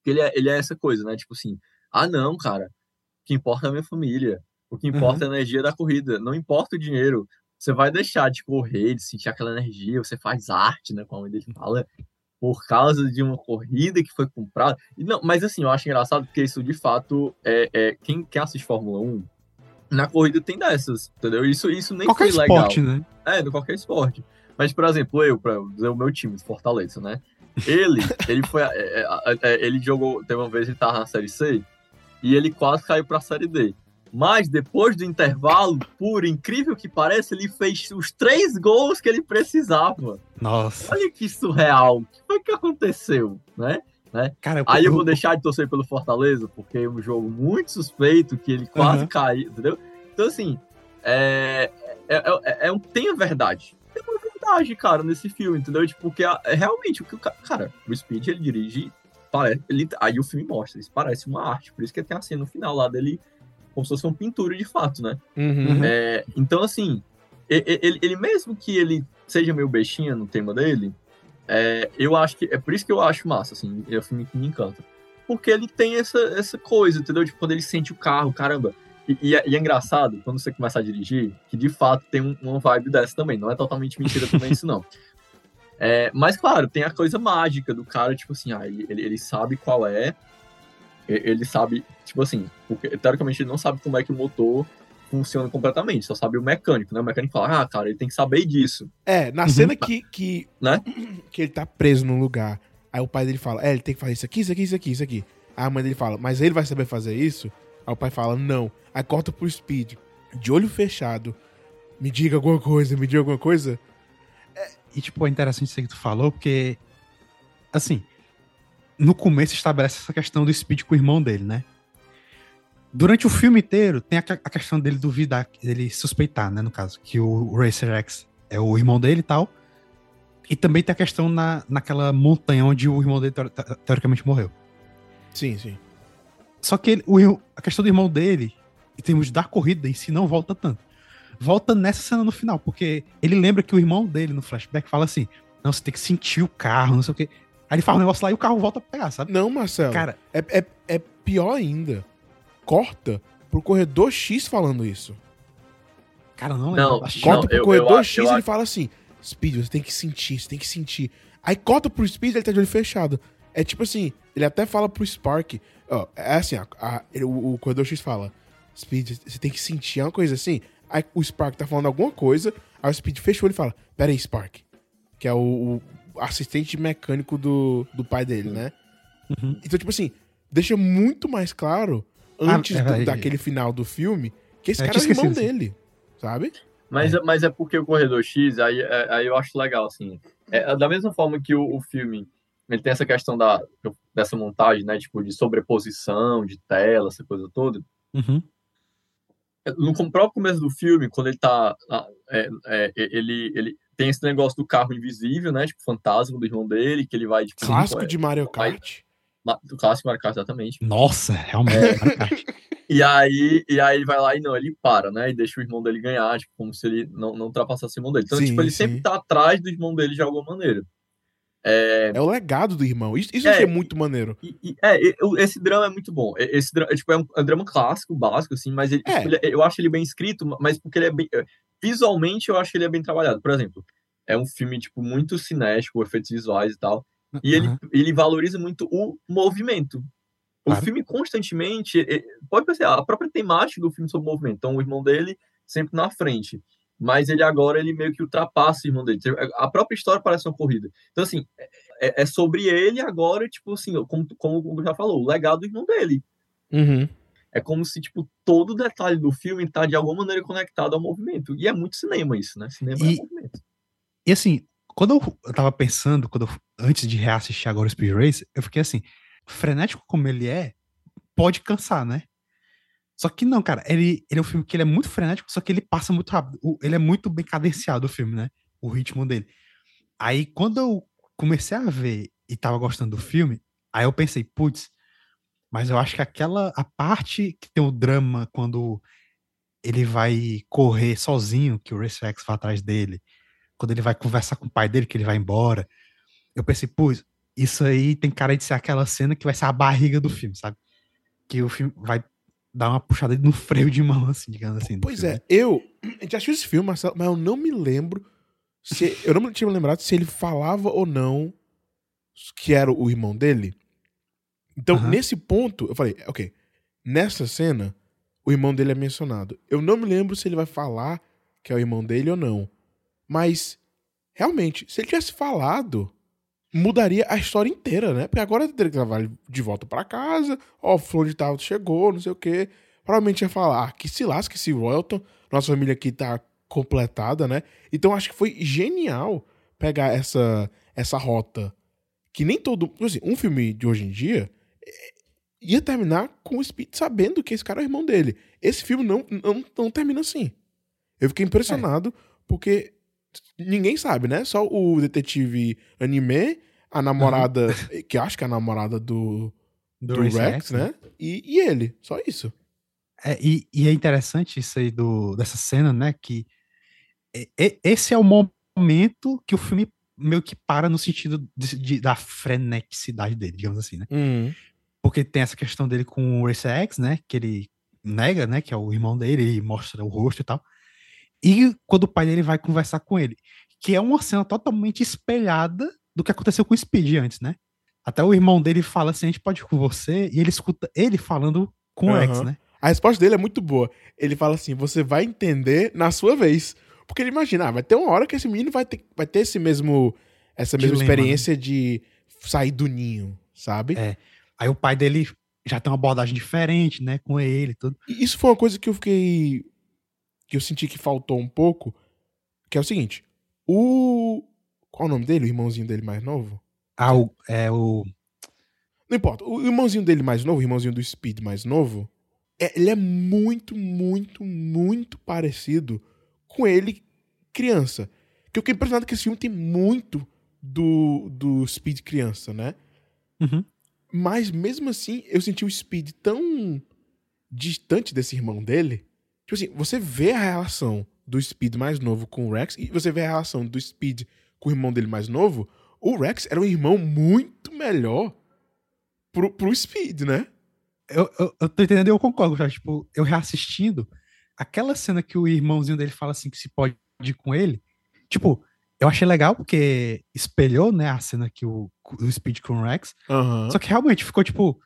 Speaker 3: que ele é, ele é essa coisa, né? Tipo assim, ah, não, cara, o que importa é a minha família, o que importa é a energia da corrida, não importa o dinheiro. Você vai deixar de correr, de sentir aquela energia, você faz arte, né? Como dele fala, por causa de uma corrida que foi comprada. Não, mas assim, eu acho engraçado porque isso de fato é. é quem, quem assiste Fórmula 1, na corrida tem dessas, entendeu? Isso, isso nem
Speaker 2: Qualquer
Speaker 3: foi legal.
Speaker 2: esporte, né?
Speaker 3: É, de qualquer esporte. Mas, por exemplo, eu, pra dizer o meu time, Fortaleza, né? Ele, [LAUGHS] ele foi. é, é, é, ele jogou. Teve uma vez ele tava na série C e ele quase caiu pra série D. Mas depois do intervalo, por incrível que pareça, ele fez os três gols que ele precisava.
Speaker 2: Nossa.
Speaker 3: Olha que surreal. O que foi que aconteceu, né?
Speaker 2: Cara,
Speaker 3: Aí eu vou deixar de torcer pelo Fortaleza, porque é um jogo muito suspeito, que ele quase
Speaker 2: Aham.
Speaker 3: caiu, entendeu? Então, assim, é, é, é, é um, tem a verdade. Tem uma verdade, cara, nesse filme, entendeu? Tipo, porque é realmente o que o cara. Cara, o Speed ele dirige. Parece, ele, aí o filme mostra, isso parece uma arte. Por isso que tem a cena no final lá dele, como se fosse uma pintura de fato, né?
Speaker 1: Uhum.
Speaker 3: É, então, assim, ele, ele, mesmo que ele seja meio bestinha no tema dele, é, eu acho que. É por isso que eu acho massa, assim, é um filme que me encanta. Porque ele tem essa, essa coisa, entendeu? Tipo, quando ele sente o carro, caramba. E, e, é, e é engraçado, quando você começa a dirigir, que de fato tem um, uma vibe dessa também. Não é totalmente mentira também isso, não. É, mas, claro, tem a coisa mágica do cara, tipo assim, ah, ele, ele sabe qual é, ele sabe, tipo assim, porque teoricamente ele não sabe como é que o motor funciona completamente, só sabe o mecânico, né? O mecânico fala, ah, cara, ele tem que saber disso.
Speaker 1: É, na uhum. cena que, que, né? [CLEARS THROAT] que ele tá preso num lugar, aí o pai dele fala, é, ele tem que fazer isso aqui, isso aqui, isso aqui, isso aqui. Aí a mãe dele fala, mas ele vai saber fazer isso? Aí o pai fala, não. Aí corta pro Speed, de olho fechado, me diga alguma coisa, me diga alguma coisa.
Speaker 2: É, e, tipo, é interessante isso que tu falou, porque, assim, no começo estabelece essa questão do Speed com o irmão dele, né? Durante o filme inteiro, tem a, a questão dele duvidar, dele suspeitar, né, no caso, que o Racer X é o irmão dele e tal. E também tem a questão na, naquela montanha onde o irmão dele teoricamente morreu.
Speaker 1: Sim, sim.
Speaker 2: Só que ele, o, a questão do irmão dele, em termos da corrida em si, não volta tanto. Volta nessa cena no final, porque ele lembra que o irmão dele no flashback fala assim: Não, você tem que sentir o carro, não sei o quê. Aí ele fala um negócio lá e o carro volta a pegar, sabe?
Speaker 1: Não, Marcelo. Cara, é, é, é pior ainda corta pro corredor X falando isso.
Speaker 2: Cara, não,
Speaker 3: não,
Speaker 1: corta pro eu, corredor eu, X e ele fala assim: Speed, você tem que sentir, você tem que sentir. Aí corta pro Speed ele tá de olho fechado. É tipo assim, ele até fala pro Spark. Ó, é assim, a, a, o, o corredor X fala: Speed, você tem que sentir é uma coisa assim. Aí o Spark tá falando alguma coisa, aí o Speed fechou e fala: Pera aí, Spark. Que é o, o assistente mecânico do, do pai dele, né? Uhum. Então, tipo assim, deixa muito mais claro antes ah, do, daquele final do filme que esse é, cara é o irmão dele, sabe?
Speaker 3: Mas é. mas é porque o Corredor X, aí, é, aí eu acho legal, assim. É, da mesma forma que o, o filme ele tem essa questão da, dessa montagem, né? Tipo, de sobreposição, de tela, essa coisa toda.
Speaker 2: Uhum.
Speaker 3: No próprio começo do filme, quando ele tá. É, é, ele, ele tem esse negócio do carro invisível, né? Tipo, fantasma do irmão dele, que ele vai. Tipo,
Speaker 1: Clássico de Mario Kart.
Speaker 3: Do clássico Mario Kart, exatamente.
Speaker 2: Nossa, realmente. É. Mario Kart. [LAUGHS]
Speaker 3: E aí, e aí ele vai lá e não, ele para, né? E deixa o irmão dele ganhar, tipo, como se ele não, não ultrapassasse o irmão dele. Então, sim, tipo, ele sim. sempre tá atrás do irmão dele de alguma maneira.
Speaker 1: É... é o legado do irmão. Isso, isso é, é muito maneiro.
Speaker 3: E, e, é, esse drama é muito bom. Esse drama, tipo, é um, é um drama clássico, básico, assim, mas ele, é. tipo, ele, eu acho ele bem escrito, mas porque ele é bem. Visualmente, eu acho que ele é bem trabalhado. Por exemplo, é um filme, tipo, muito cinético, efeitos visuais e tal. E uhum. ele, ele valoriza muito o movimento. O claro. filme constantemente. Pode perceber, a própria temática do filme sobre o movimento. Então, o irmão dele sempre na frente. Mas ele agora ele meio que ultrapassa o irmão dele. A própria história parece uma corrida. Então, assim, é, é sobre ele agora, tipo assim, como, como já falou, o legado do irmão dele.
Speaker 1: Uhum.
Speaker 3: É como se, tipo, todo detalhe do filme tá de alguma maneira conectado ao movimento. E é muito cinema isso, né? Cinema
Speaker 2: e,
Speaker 3: é movimento.
Speaker 2: E assim, quando eu, tava pensando, quando eu, antes de reassistir agora o Speed Race, eu fiquei assim, frenético como ele é, pode cansar, né? Só que não, cara, ele, ele é um filme que ele é muito frenético, só que ele passa muito rápido. Ele é muito bem cadenciado o filme, né? O ritmo dele. Aí, quando eu comecei a ver e tava gostando do filme, aí eu pensei, putz, mas eu acho que aquela a parte que tem o drama quando ele vai correr sozinho, que o Race X vai atrás dele, quando ele vai conversar com o pai dele, que ele vai embora. Eu pensei, pô, isso aí tem cara de ser aquela cena que vai ser a barriga do filme, sabe? Que o filme vai dar uma puxada no freio de mão, assim, digamos assim.
Speaker 1: Pois é, eu já assisti esse filme, Marcelo, mas eu não me lembro se. eu não me tinha lembrado se ele falava ou não que era o irmão dele. Então, uhum. nesse ponto, eu falei, ok, nessa cena, o irmão dele é mencionado. Eu não me lembro se ele vai falar que é o irmão dele ou não. Mas, realmente, se ele tivesse falado, mudaria a história inteira, né? Porque agora ele teria que levar de volta para casa, ó, o Flor de Tal chegou, não sei o quê. Provavelmente ia falar, ah, que se lasque esse Royalton, nossa família aqui tá completada, né? Então acho que foi genial pegar essa, essa rota. Que nem todo. Assim, um filme de hoje em dia ia terminar com o Speed sabendo que esse cara é o irmão dele. Esse filme não, não, não termina assim. Eu fiquei impressionado, é. porque ninguém sabe, né? Só o detetive anime, a namorada, que acho que é a namorada do, do,
Speaker 2: Do
Speaker 1: Rex,
Speaker 2: Rex,
Speaker 1: né? E, e ele, só isso.
Speaker 2: É, e, e é interessante isso aí do, dessa cena, né? Que esse é o momento que o filme meio que para no sentido de- de- da freneticidade dele, digamos assim, né?
Speaker 1: Uhum.
Speaker 2: Porque tem essa questão dele com o Race X, né? Que ele nega, né? Que é o irmão dele, ele mostra o rosto e tal. E quando o pai dele vai conversar com ele, que é uma cena totalmente espelhada do que aconteceu com o Speed antes, né? Até o irmão dele fala assim: a gente pode ir com você, e ele escuta ele falando com o Rex,
Speaker 1: Aham.
Speaker 2: né?
Speaker 1: A resposta dele é muito boa. Ele fala assim: você vai entender na sua vez. Porque ele imagina, ah, vai ter uma hora que esse menino vai ter, vai ter esse mesmo, essa mesma
Speaker 2: Dilema, né?
Speaker 1: experiência de sair do ninho, sabe?
Speaker 2: É. Aí o pai dele já tem uma abordagem diferente, né? Com ele e tudo.
Speaker 1: Isso foi uma coisa que eu fiquei. que eu senti que faltou um pouco. Que é o seguinte: o. Qual o nome dele? O irmãozinho dele mais novo?
Speaker 2: Ah, o, é o.
Speaker 1: Não importa. O irmãozinho dele mais novo, o irmãozinho do Speed mais novo, é- ele é muito, muito, muito parecido com ele criança. Que eu fiquei impressionado que esse filme tem muito do, do Speed criança, né?
Speaker 2: Uhum.
Speaker 1: Mas mesmo assim, eu senti o Speed tão distante desse irmão dele. Tipo assim, você vê a relação do Speed mais novo com o Rex e você vê a relação do Speed com o irmão dele mais novo. O Rex era um irmão muito melhor pro, pro Speed, né?
Speaker 2: Eu, eu, eu tô entendendo eu concordo, já. Tipo, eu reassistindo, aquela cena que o irmãozinho dele fala assim que se pode ir com ele, tipo, eu achei legal porque espelhou, né, a cena que o, o Speed com o Rex.
Speaker 1: Aham.
Speaker 2: Só que realmente ficou tipo.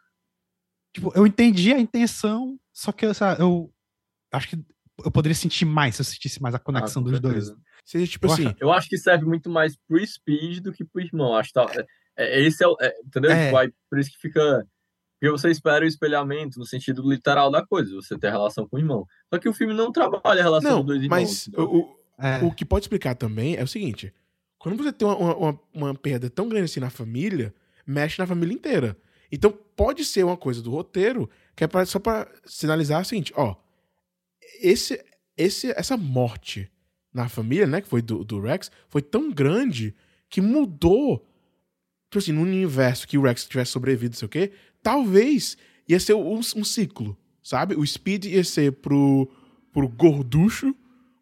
Speaker 2: Tipo, eu entendi a intenção, só que eu, sabe, eu acho que eu poderia sentir mais se eu sentisse mais a conexão
Speaker 3: Ah,
Speaker 2: dos dois.
Speaker 1: Seja tipo
Speaker 2: Eu
Speaker 1: assim.
Speaker 2: acho-
Speaker 3: Eu acho que serve muito mais pro Speed do que pro irmão. Acho que tá, é, é- esse é o. é, entendeu?
Speaker 2: É.
Speaker 3: Tipo, aí, por isso que fica. Porque você espera o espelhamento no sentido literal da coisa, você ter relação com o irmão. Só que o filme não trabalha a relação
Speaker 1: Não,
Speaker 3: dos dois irmãos.
Speaker 1: mas o-
Speaker 2: É,
Speaker 1: o que pode explicar também é o seguinte: quando você tem uma, uma, uma- perda tão grande assim na família, mexe na família inteira. Então pode ser uma coisa do roteiro que é pra- só pra sinalizar o seguinte: ó, esse, esse, essa morte na família, né, que foi do, do Rex, foi tão grande que mudou. Tipo assim, no universo que o Rex tivesse sobrevivido, sei o quê, talvez ia ser um, um ciclo, sabe? O Speed ia ser pro, pro gorducho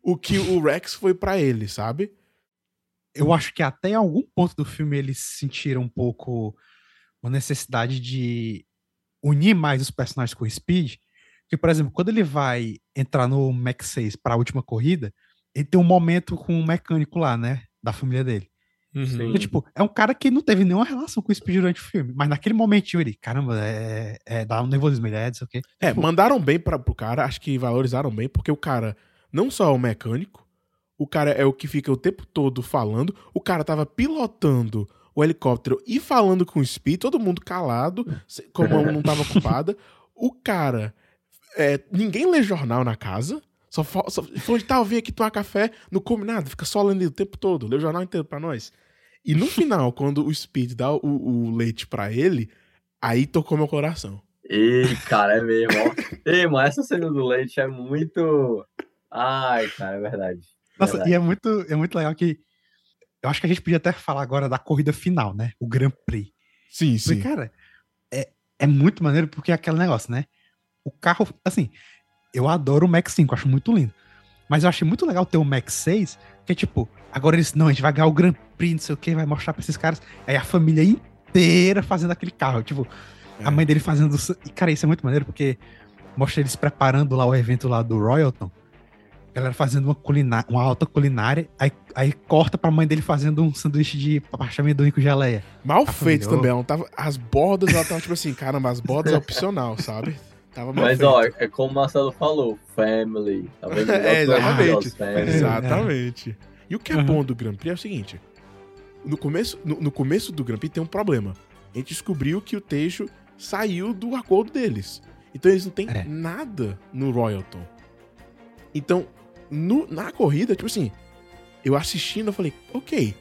Speaker 1: o que o Rex foi pra ele, sabe?
Speaker 2: eu acho que até em algum ponto do filme eles sentiram um pouco uma necessidade de unir mais os personagens com o Speed. Porque, por exemplo, quando ele vai entrar no Max 6 para a última corrida, ele tem um momento com o mecânico lá, né? Da família dele.
Speaker 3: Sim.
Speaker 2: Então, tipo, é um cara que não teve nenhuma relação com o Speed durante o filme. Mas naquele momentinho ele, caramba, é, é dá um nervosismo, ele é, não sei o quê.
Speaker 1: É,
Speaker 2: Tipo,
Speaker 1: mandaram bem pra, pro cara, acho que valorizaram bem, porque o cara não só é o mecânico, o cara é o que fica o tempo todo falando, o cara tava pilotando o helicóptero e falando com o Speed, todo mundo calado, como não tava ocupada. O cara. é, ninguém lê jornal na casa. Só, fa- só falou de tal, vem aqui tomar café, não come nada, fica só lendo o tempo todo, lê o jornal inteiro pra nós. E no final, quando o Speed dá o, o leite pra ele, aí tocou meu coração.
Speaker 3: Ei, cara, é mesmo. Ei, mas essa cena do leite é muito. Ai, cara, é verdade.
Speaker 2: Nossa,
Speaker 3: Verdade.
Speaker 2: e é muito, é muito legal que. Eu acho que a gente podia até falar agora da corrida final, né? O Grand Prix.
Speaker 1: Sim,
Speaker 2: Porque,
Speaker 1: sim.
Speaker 2: cara, é, é muito maneiro porque é aquele negócio, né? O carro, assim, eu adoro o Max 5, acho muito lindo. Mas eu achei muito legal ter o Max 6, que é tipo, agora eles, não, a gente vai ganhar o Grand Prix, não sei o que, vai mostrar pra esses caras. Aí a família inteira fazendo aquele carro, tipo,
Speaker 1: É.
Speaker 2: a mãe dele fazendo. E, cara, isso é muito maneiro porque mostra eles preparando lá o evento lá do Royalton. A galera fazendo uma, culina- uma alta culinária, aí, aí corta pra mãe dele fazendo um sanduíche de papacha amendoim com geleia.
Speaker 1: Mal
Speaker 2: A
Speaker 1: feito
Speaker 2: família,
Speaker 1: também. Ela tava, as bordas, ela tava tipo assim, caramba, as bordas é opcional, sabe? Tava mal
Speaker 3: Mas,
Speaker 1: feito.
Speaker 3: ó, é como o Marcelo falou, family. Tá vendo? [LAUGHS]
Speaker 1: É, exatamente.
Speaker 3: Family.
Speaker 1: Exatamente. E o que é
Speaker 2: Uhum.
Speaker 1: bom do Grand Prix é o seguinte: no começo, no, no começo do Grand Prix tem um problema. A gente descobriu que o Tejo saiu do acordo deles. Então eles não têm
Speaker 2: É.
Speaker 1: nada no Royalton. Então, no- na corrida, tipo assim, eu assistindo, eu falei, ok,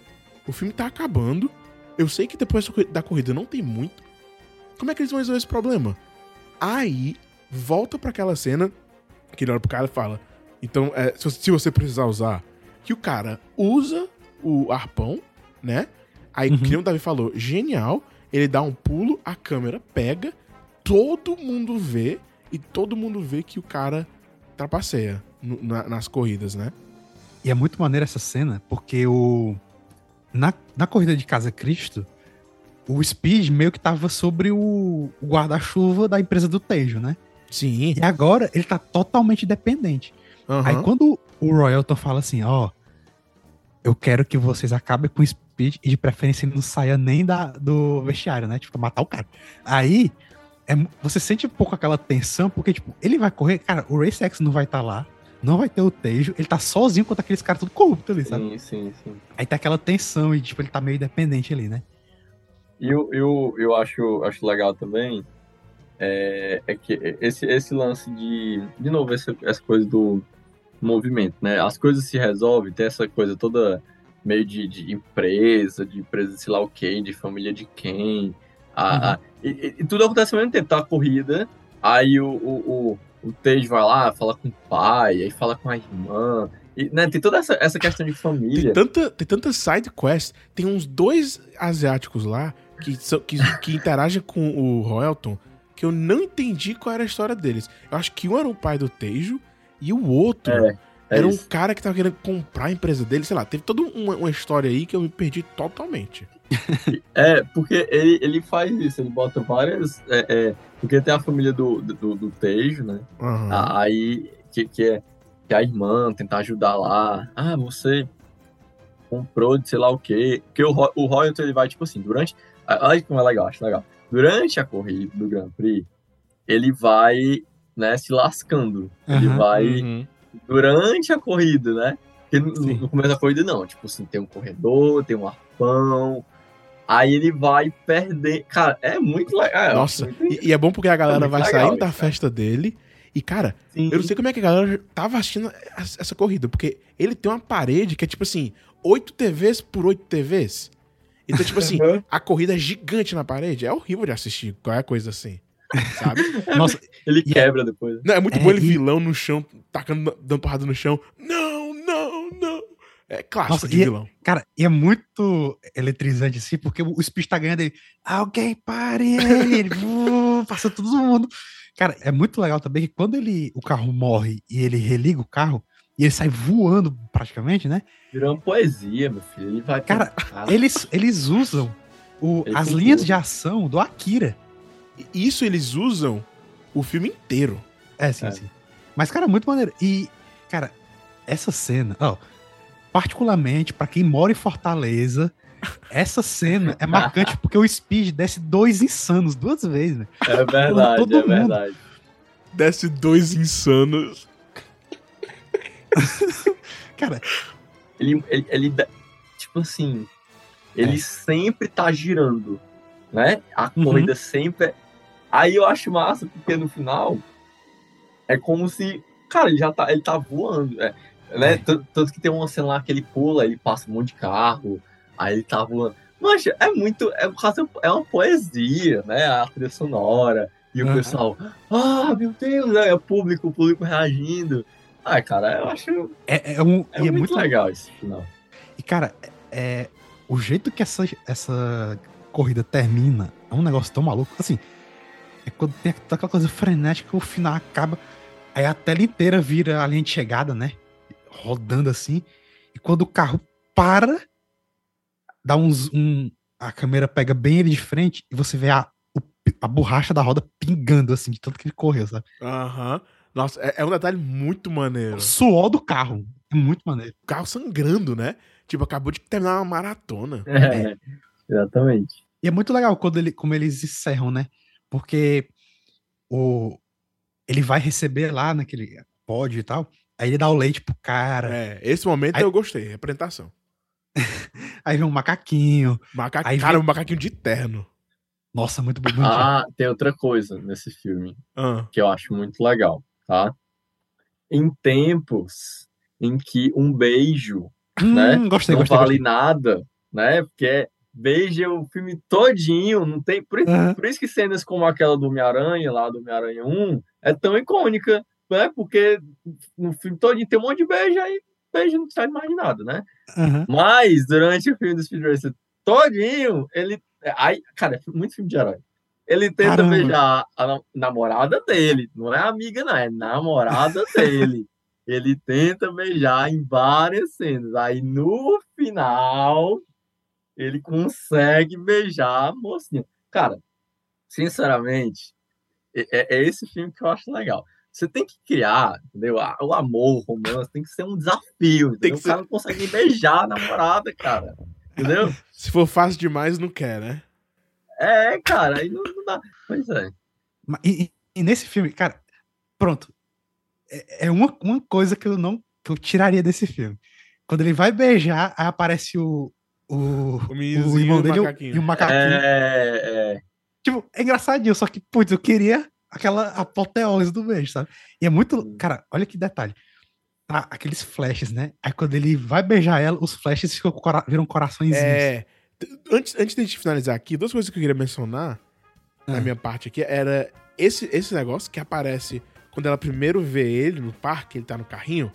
Speaker 1: o filme tá acabando. Eu sei que depois da corri- da corrida não tem muito. Como é que eles vão resolver esse problema? Aí, volta pra aquela cena que ele olha pro cara e fala: Então, é, se, você- precisar usar, que o cara usa o arpão, né? Aí,
Speaker 2: Uhum.
Speaker 1: que o Davi falou, genial. Ele dá um pulo, a câmera pega, todo mundo vê e todo mundo vê que o cara trapaceia na- nas corridas, né?
Speaker 2: E é muito maneira essa cena, porque o. Na, na corrida de Casa Cristo, o Speed meio que tava sobre o, o guarda-chuva da empresa do Tejo, né?
Speaker 1: Sim.
Speaker 2: E agora ele tá totalmente dependente.
Speaker 1: aham.
Speaker 2: Aí quando o Royalton fala assim, ó, eu quero que vocês acabem com o Speed e de preferência ele não saia nem da, do vestiário, né? Tipo, matar o cara. Aí é você sente um pouco aquela tensão, porque, tipo, ele vai correr, cara, o Race X não vai estar lá, não vai ter o Tejo, ele tá sozinho contra aqueles caras tudo corrupto ali, sabe?
Speaker 3: Sim, sim, sim.
Speaker 2: Aí tá aquela tensão e, tipo, ele tá meio dependente ali, né?
Speaker 3: E eu, eu, eu acho, acho legal também é, é que esse, esse lance de. De novo, essa, essa coisa do movimento, né? As coisas se resolvem, tem essa coisa toda meio de, de empresa, de empresa de sei lá o quê, de família de quem. A, a- e, e- e tudo acontece ao mesmo tempo, tá a corrida, aí o, o, o, o Tej vai lá, fala com o pai, aí fala com a irmã. E, né, tem toda essa, essa questão de
Speaker 1: Tem
Speaker 3: família.
Speaker 1: tanta, tem tanta side quest. Tem uns dois asiáticos lá que, são, que, que interagem com o Royalton que eu não entendi qual era a história deles. Eu acho que um era o pai do Tejo e o outro
Speaker 3: É, é
Speaker 1: era um
Speaker 3: isso.
Speaker 1: cara que tava querendo comprar a empresa dele. Sei lá, teve toda uma, uma história aí que eu me perdi totalmente.
Speaker 3: É, porque ele, ele faz isso, ele bota várias. é, é, porque tem a família do, do, do Tejo, né? A- Aí, que, que, é, que é a irmã tentar ajudar lá. Ah, você comprou de sei lá o quê. Porque o, o Royalton, ele vai, tipo assim, durante. Olha como é legal, acho legal. Durante a corrida do Grand Prix, ele vai, né, se lascando. Ele
Speaker 2: Aham.
Speaker 3: vai
Speaker 1: Uhum.
Speaker 3: Durante a corrida, né? Porque
Speaker 2: Sim.
Speaker 3: no começo da corrida, não. Tipo assim, tem um corredor, tem um arpão. Aí ele vai perder. Cara, é muito legal. eu
Speaker 1: Nossa,
Speaker 3: muito-
Speaker 1: e, e é bom porque a galera
Speaker 3: muito
Speaker 1: vai
Speaker 3: legal
Speaker 1: saindo da
Speaker 3: cara.
Speaker 1: festa dele. E, cara,
Speaker 3: Sim.
Speaker 1: eu não sei como é que a galera tava assistindo essa corrida, porque ele tem uma parede que é tipo assim, 8 TVs por 8 TVs. Então, tipo assim, [LAUGHS] a corrida é gigante na parede. É horrível de assistir qualquer coisa assim. Sabe? [LAUGHS]
Speaker 2: Nossa,
Speaker 3: Ele
Speaker 2: E-
Speaker 3: quebra depois.
Speaker 1: Não, é muito
Speaker 2: É,
Speaker 1: bom ele
Speaker 2: e-
Speaker 1: vilão no chão, tacando, dando porrada no chão. Não, não, não. É clássico
Speaker 2: Nossa,
Speaker 1: de
Speaker 2: e-
Speaker 1: vilão.
Speaker 2: cara, e é muito eletrizante assim, porque o Speed tá ganhando ele. Alguém pare ele! ele [LAUGHS] uh, passa todo mundo. Cara, é muito legal também que quando ele, o carro morre e ele religa o carro, e ele sai voando praticamente, né?
Speaker 3: Virou uma poesia, meu filho. Ele vai.
Speaker 2: Cara, Eles, eles usam o-
Speaker 3: Ele
Speaker 2: as linhas
Speaker 3: tudo.
Speaker 2: de ação do Akira.
Speaker 1: E Isso eles usam o filme inteiro.
Speaker 2: É, sim,
Speaker 3: É.
Speaker 2: sim. Mas, cara, muito maneiro. E, cara, essa cena, ó, particularmente pra quem mora em Fortaleza, essa cena é marcante porque o Speed desce dois insanos duas vezes, né?
Speaker 3: É verdade,
Speaker 2: todo
Speaker 3: é
Speaker 2: mundo.
Speaker 3: verdade.
Speaker 1: Desce dois insanos. [LAUGHS]
Speaker 2: Cara,
Speaker 3: Ele, ele, ele tipo assim, ele
Speaker 2: É.
Speaker 3: sempre tá girando, né? A
Speaker 2: Uhum.
Speaker 3: corrida sempre. É- Aí eu acho massa, porque no final é como se, cara, ele já tá, ele tá voando, é, né?
Speaker 2: É.
Speaker 3: Tanto, tanto que tem uma cena lá que ele pula, ele passa um monte de carro, aí ele tá voando. Mancha, é muito, é, é uma poesia, né? A trilha sonora. E o
Speaker 2: Aham.
Speaker 3: pessoal, ah, meu Deus, né? o público, o público reagindo. Ai, cara, eu acho
Speaker 2: é, é um.
Speaker 3: é,
Speaker 2: é
Speaker 3: muito,
Speaker 2: muito
Speaker 3: legal esse final.
Speaker 2: E, cara, é, o jeito que essa, essa corrida termina é um negócio tão maluco. Assim, é quando tem aquela coisa frenética, o final acaba. Aí a tela inteira vira a linha de chegada, né? Rodando assim. E quando o carro para, dá uns. Um, a câmera pega bem ele de frente e você vê a, o- a borracha da roda pingando, assim, de tanto que ele correu, sabe?
Speaker 1: Aham. Nossa, é, é um detalhe muito maneiro.
Speaker 2: O suor do carro. É muito maneiro.
Speaker 1: O carro sangrando, né? Tipo, acabou de terminar uma maratona.
Speaker 3: É, exatamente.
Speaker 2: E é muito legal quando ele, como eles encerram, né? Porque o, ele vai receber lá naquele pódio e tal. Aí ele dá o leite pro cara.
Speaker 1: É, esse momento
Speaker 2: Aí-
Speaker 1: eu gostei, representação. [LAUGHS]
Speaker 2: Aí vem um macaquinho.
Speaker 1: Maca...
Speaker 2: Aí
Speaker 1: Cara,
Speaker 2: vem-
Speaker 1: um macaquinho de terno.
Speaker 2: Nossa, muito bonito.
Speaker 3: Ah, tem outra coisa nesse filme
Speaker 1: Ah,
Speaker 3: que eu acho muito legal, tá? Em tempos em que um beijo
Speaker 2: Hum,
Speaker 3: né?
Speaker 2: Gostei,
Speaker 3: não
Speaker 2: gostei.
Speaker 3: vale
Speaker 2: gostei.
Speaker 3: nada, né? Porque é o filme todinho, não tem. Por isso,
Speaker 2: Aham.
Speaker 3: por isso que cenas como aquela do Homem-Aranha, lá do Homem-Aranha 1, é tão icônica, né? Porque no filme todinho tem um monte de beijo aí, beijo não sai mais de nada, né?
Speaker 2: Aham.
Speaker 3: Mas, durante o filme do Speed Racer todinho, ele... Aí, cara, é muito filme de herói. Ele tenta
Speaker 2: Caramba.
Speaker 3: beijar a nam- namorada dele. Não é amiga, não. É namorada [LAUGHS] dele. Ele tenta beijar em várias cenas. Aí, no final, ele consegue beijar a mocinha. Cara, sinceramente, é, é- é esse filme que eu acho legal. Você tem que criar, entendeu? O amor, o romance, tem que ser um desafio.
Speaker 1: Tem que
Speaker 3: o cara não consegue beijar a namorada, cara. Entendeu? [LAUGHS]
Speaker 1: Se for fácil demais, não quer, né?
Speaker 3: É, cara, aí não, não dá. Pois é.
Speaker 2: E, e- e nesse filme, cara, pronto. É, é uma, uma coisa que eu não que eu tiraria desse filme. Quando ele vai beijar, aí aparece o, o,
Speaker 1: O
Speaker 2: o irmão
Speaker 1: e
Speaker 2: dele e o-
Speaker 1: macaquinho.
Speaker 2: e o macaquinho.
Speaker 3: É, é.
Speaker 2: Tipo, é engraçadinho, só que, putz, eu queria aquela apoteose do beijo, sabe? E é muito. Cara, olha que detalhe. Tá, aqueles flashes, né? Aí quando ele vai beijar ela, os flashes ficam, viram coraçõezinhos.
Speaker 1: É. Antes, antes de a gente finalizar aqui, duas coisas que eu queria mencionar na
Speaker 2: Ah.
Speaker 1: minha parte aqui era esse, esse negócio que aparece quando ela primeiro vê ele no parque, ele tá no carrinho.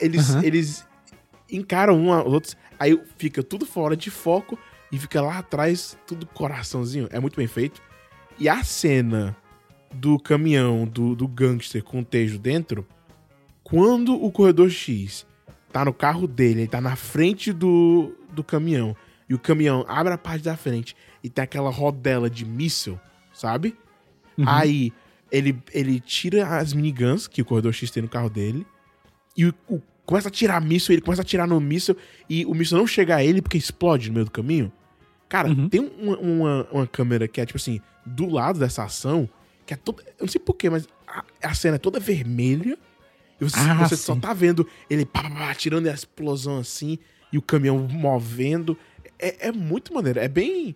Speaker 1: Eles, eles encaram um aos outros, aí fica tudo fora de foco e fica lá atrás tudo coraçãozinho. É muito bem feito. E a cena do caminhão do, do gangster com o Tejo dentro, quando o corredor X tá no carro dele, ele tá na frente do, do caminhão, e o caminhão abre a parte da frente e tem aquela rodela de míssil, sabe?
Speaker 2: Uhum.
Speaker 1: Aí ele, ele tira as miniguns que o corredor X tem no carro dele, e o, o- começa a tirar míssil, ele começa a tirar no míssil, e o míssil não chega a ele porque explode no meio do caminho. Cara,
Speaker 2: Uhum.
Speaker 1: tem uma, uma, uma câmera que é, tipo assim, do lado dessa ação, que é toda. Eu não sei porquê, mas a, a cena é toda vermelha. E você,
Speaker 2: Ah,
Speaker 1: você só tá vendo ele pá, pá, pá, tirando a explosão assim, e o caminhão movendo. É, é muito maneiro. É bem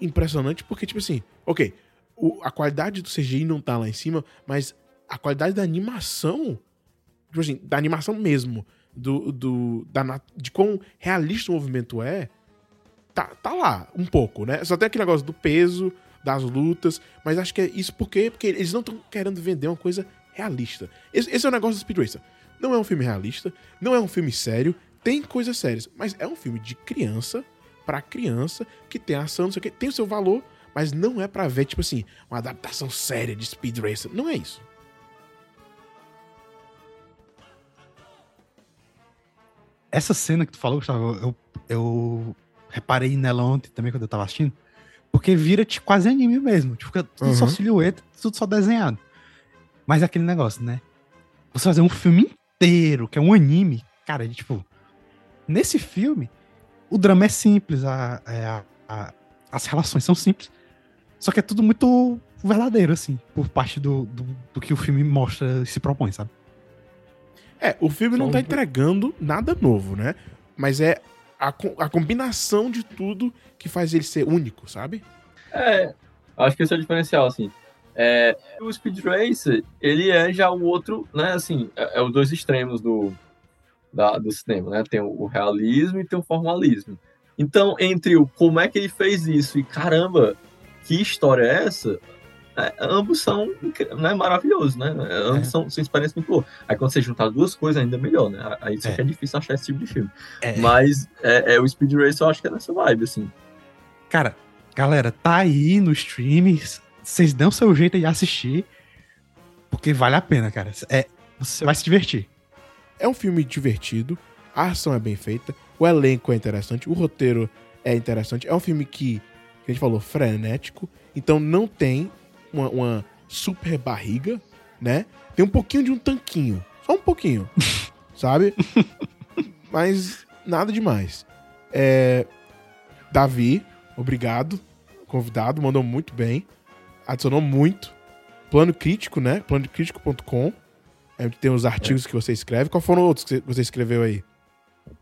Speaker 1: impressionante, porque, tipo assim, ok, o- a qualidade do CGI não tá lá em cima, mas a qualidade da animação, tipo assim, da animação mesmo, do, do, da, de quão realista o movimento é, tá, tá lá, um pouco, né? Só tem aquele negócio do peso, das lutas, mas acho que é isso porque, porque eles não estão querendo vender uma coisa realista. Esse, esse é o negócio do Speed Racer. Não é um filme realista, não é um filme sério, tem coisas sérias, mas é um filme de criança pra criança que tem ação, não sei o que, tem o seu valor, mas não é pra ver, tipo assim, uma adaptação séria de Speed Racer. Não é isso.
Speaker 2: Essa cena que tu falou, Gustavo, eu, eu reparei nela ontem também quando eu tava assistindo, porque vira-te quase anime mesmo. Tipo, tudo só
Speaker 1: Uhum.
Speaker 2: silhueta, tudo só desenhado. Mas é aquele negócio, né? Você fazer um filme inteiro, que é um anime, cara, de, tipo. Nesse filme, o drama é simples, a, é a- a- as relações são simples. Só que é tudo muito verdadeiro, assim, por parte do, do, do que o filme mostra e se propõe, sabe?
Speaker 1: É, o filme não tá
Speaker 3: um-
Speaker 1: entregando nada novo, né? Mas é a, co- a combinação de tudo que faz ele ser único, sabe?
Speaker 3: É, acho que esse é o diferencial, assim. É, o Speed Racer, ele é já o outro, né, assim, é, é os dois extremos do, da- do cinema, né? Tem o, o realismo e tem o formalismo. Então, entre o como é que ele fez isso e caramba, que história é essa? É, ambos são né, maravilhosos, né? Ambos
Speaker 2: É.
Speaker 3: são, são experiências muito boas. Aí quando você juntar duas coisas, ainda melhor, né? Aí só
Speaker 2: É.
Speaker 3: é difícil achar esse tipo de filme.
Speaker 2: É.
Speaker 3: Mas é, é, o Speed Racer eu acho que é nessa vibe, assim.
Speaker 2: Cara, galera, tá aí no stream. Vocês dão seu jeito de assistir. Porque vale a pena, cara. É, você vai se divertir.
Speaker 1: É um filme divertido, a ação é bem feita, o elenco é interessante, o roteiro é interessante. É um filme que, que a gente falou, frenético, então não tem uma, uma super barriga, né? Tem um pouquinho de um tanquinho, só um pouquinho, [LAUGHS] sabe? Mas nada demais. É, Davi, obrigado, convidado, mandou muito bem, adicionou muito. Plano crítico, né? Planocrítico.com. É onde tem os artigos que você escreve. Qual foram outros que você escreveu aí?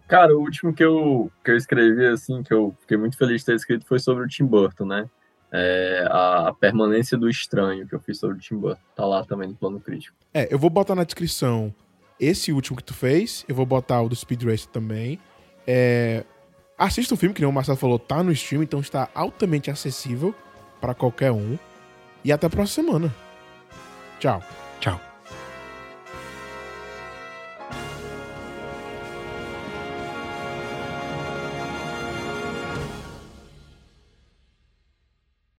Speaker 3: Cara, o último que eu, que eu escrevi, assim, que eu fiquei muito feliz de ter escrito, foi sobre o Tim Burton, né? É, a, a permanência do estranho que eu fiz sobre o Tim Burton. Tá lá também no plano crítico.
Speaker 1: É, eu vou botar na descrição esse último que tu fez. Eu vou botar o do Speed Racer também. É, assista o filme, que nem o Marcelo falou, tá no stream, então está altamente acessível para qualquer um. E até a próxima semana. Tchau.
Speaker 2: Tchau.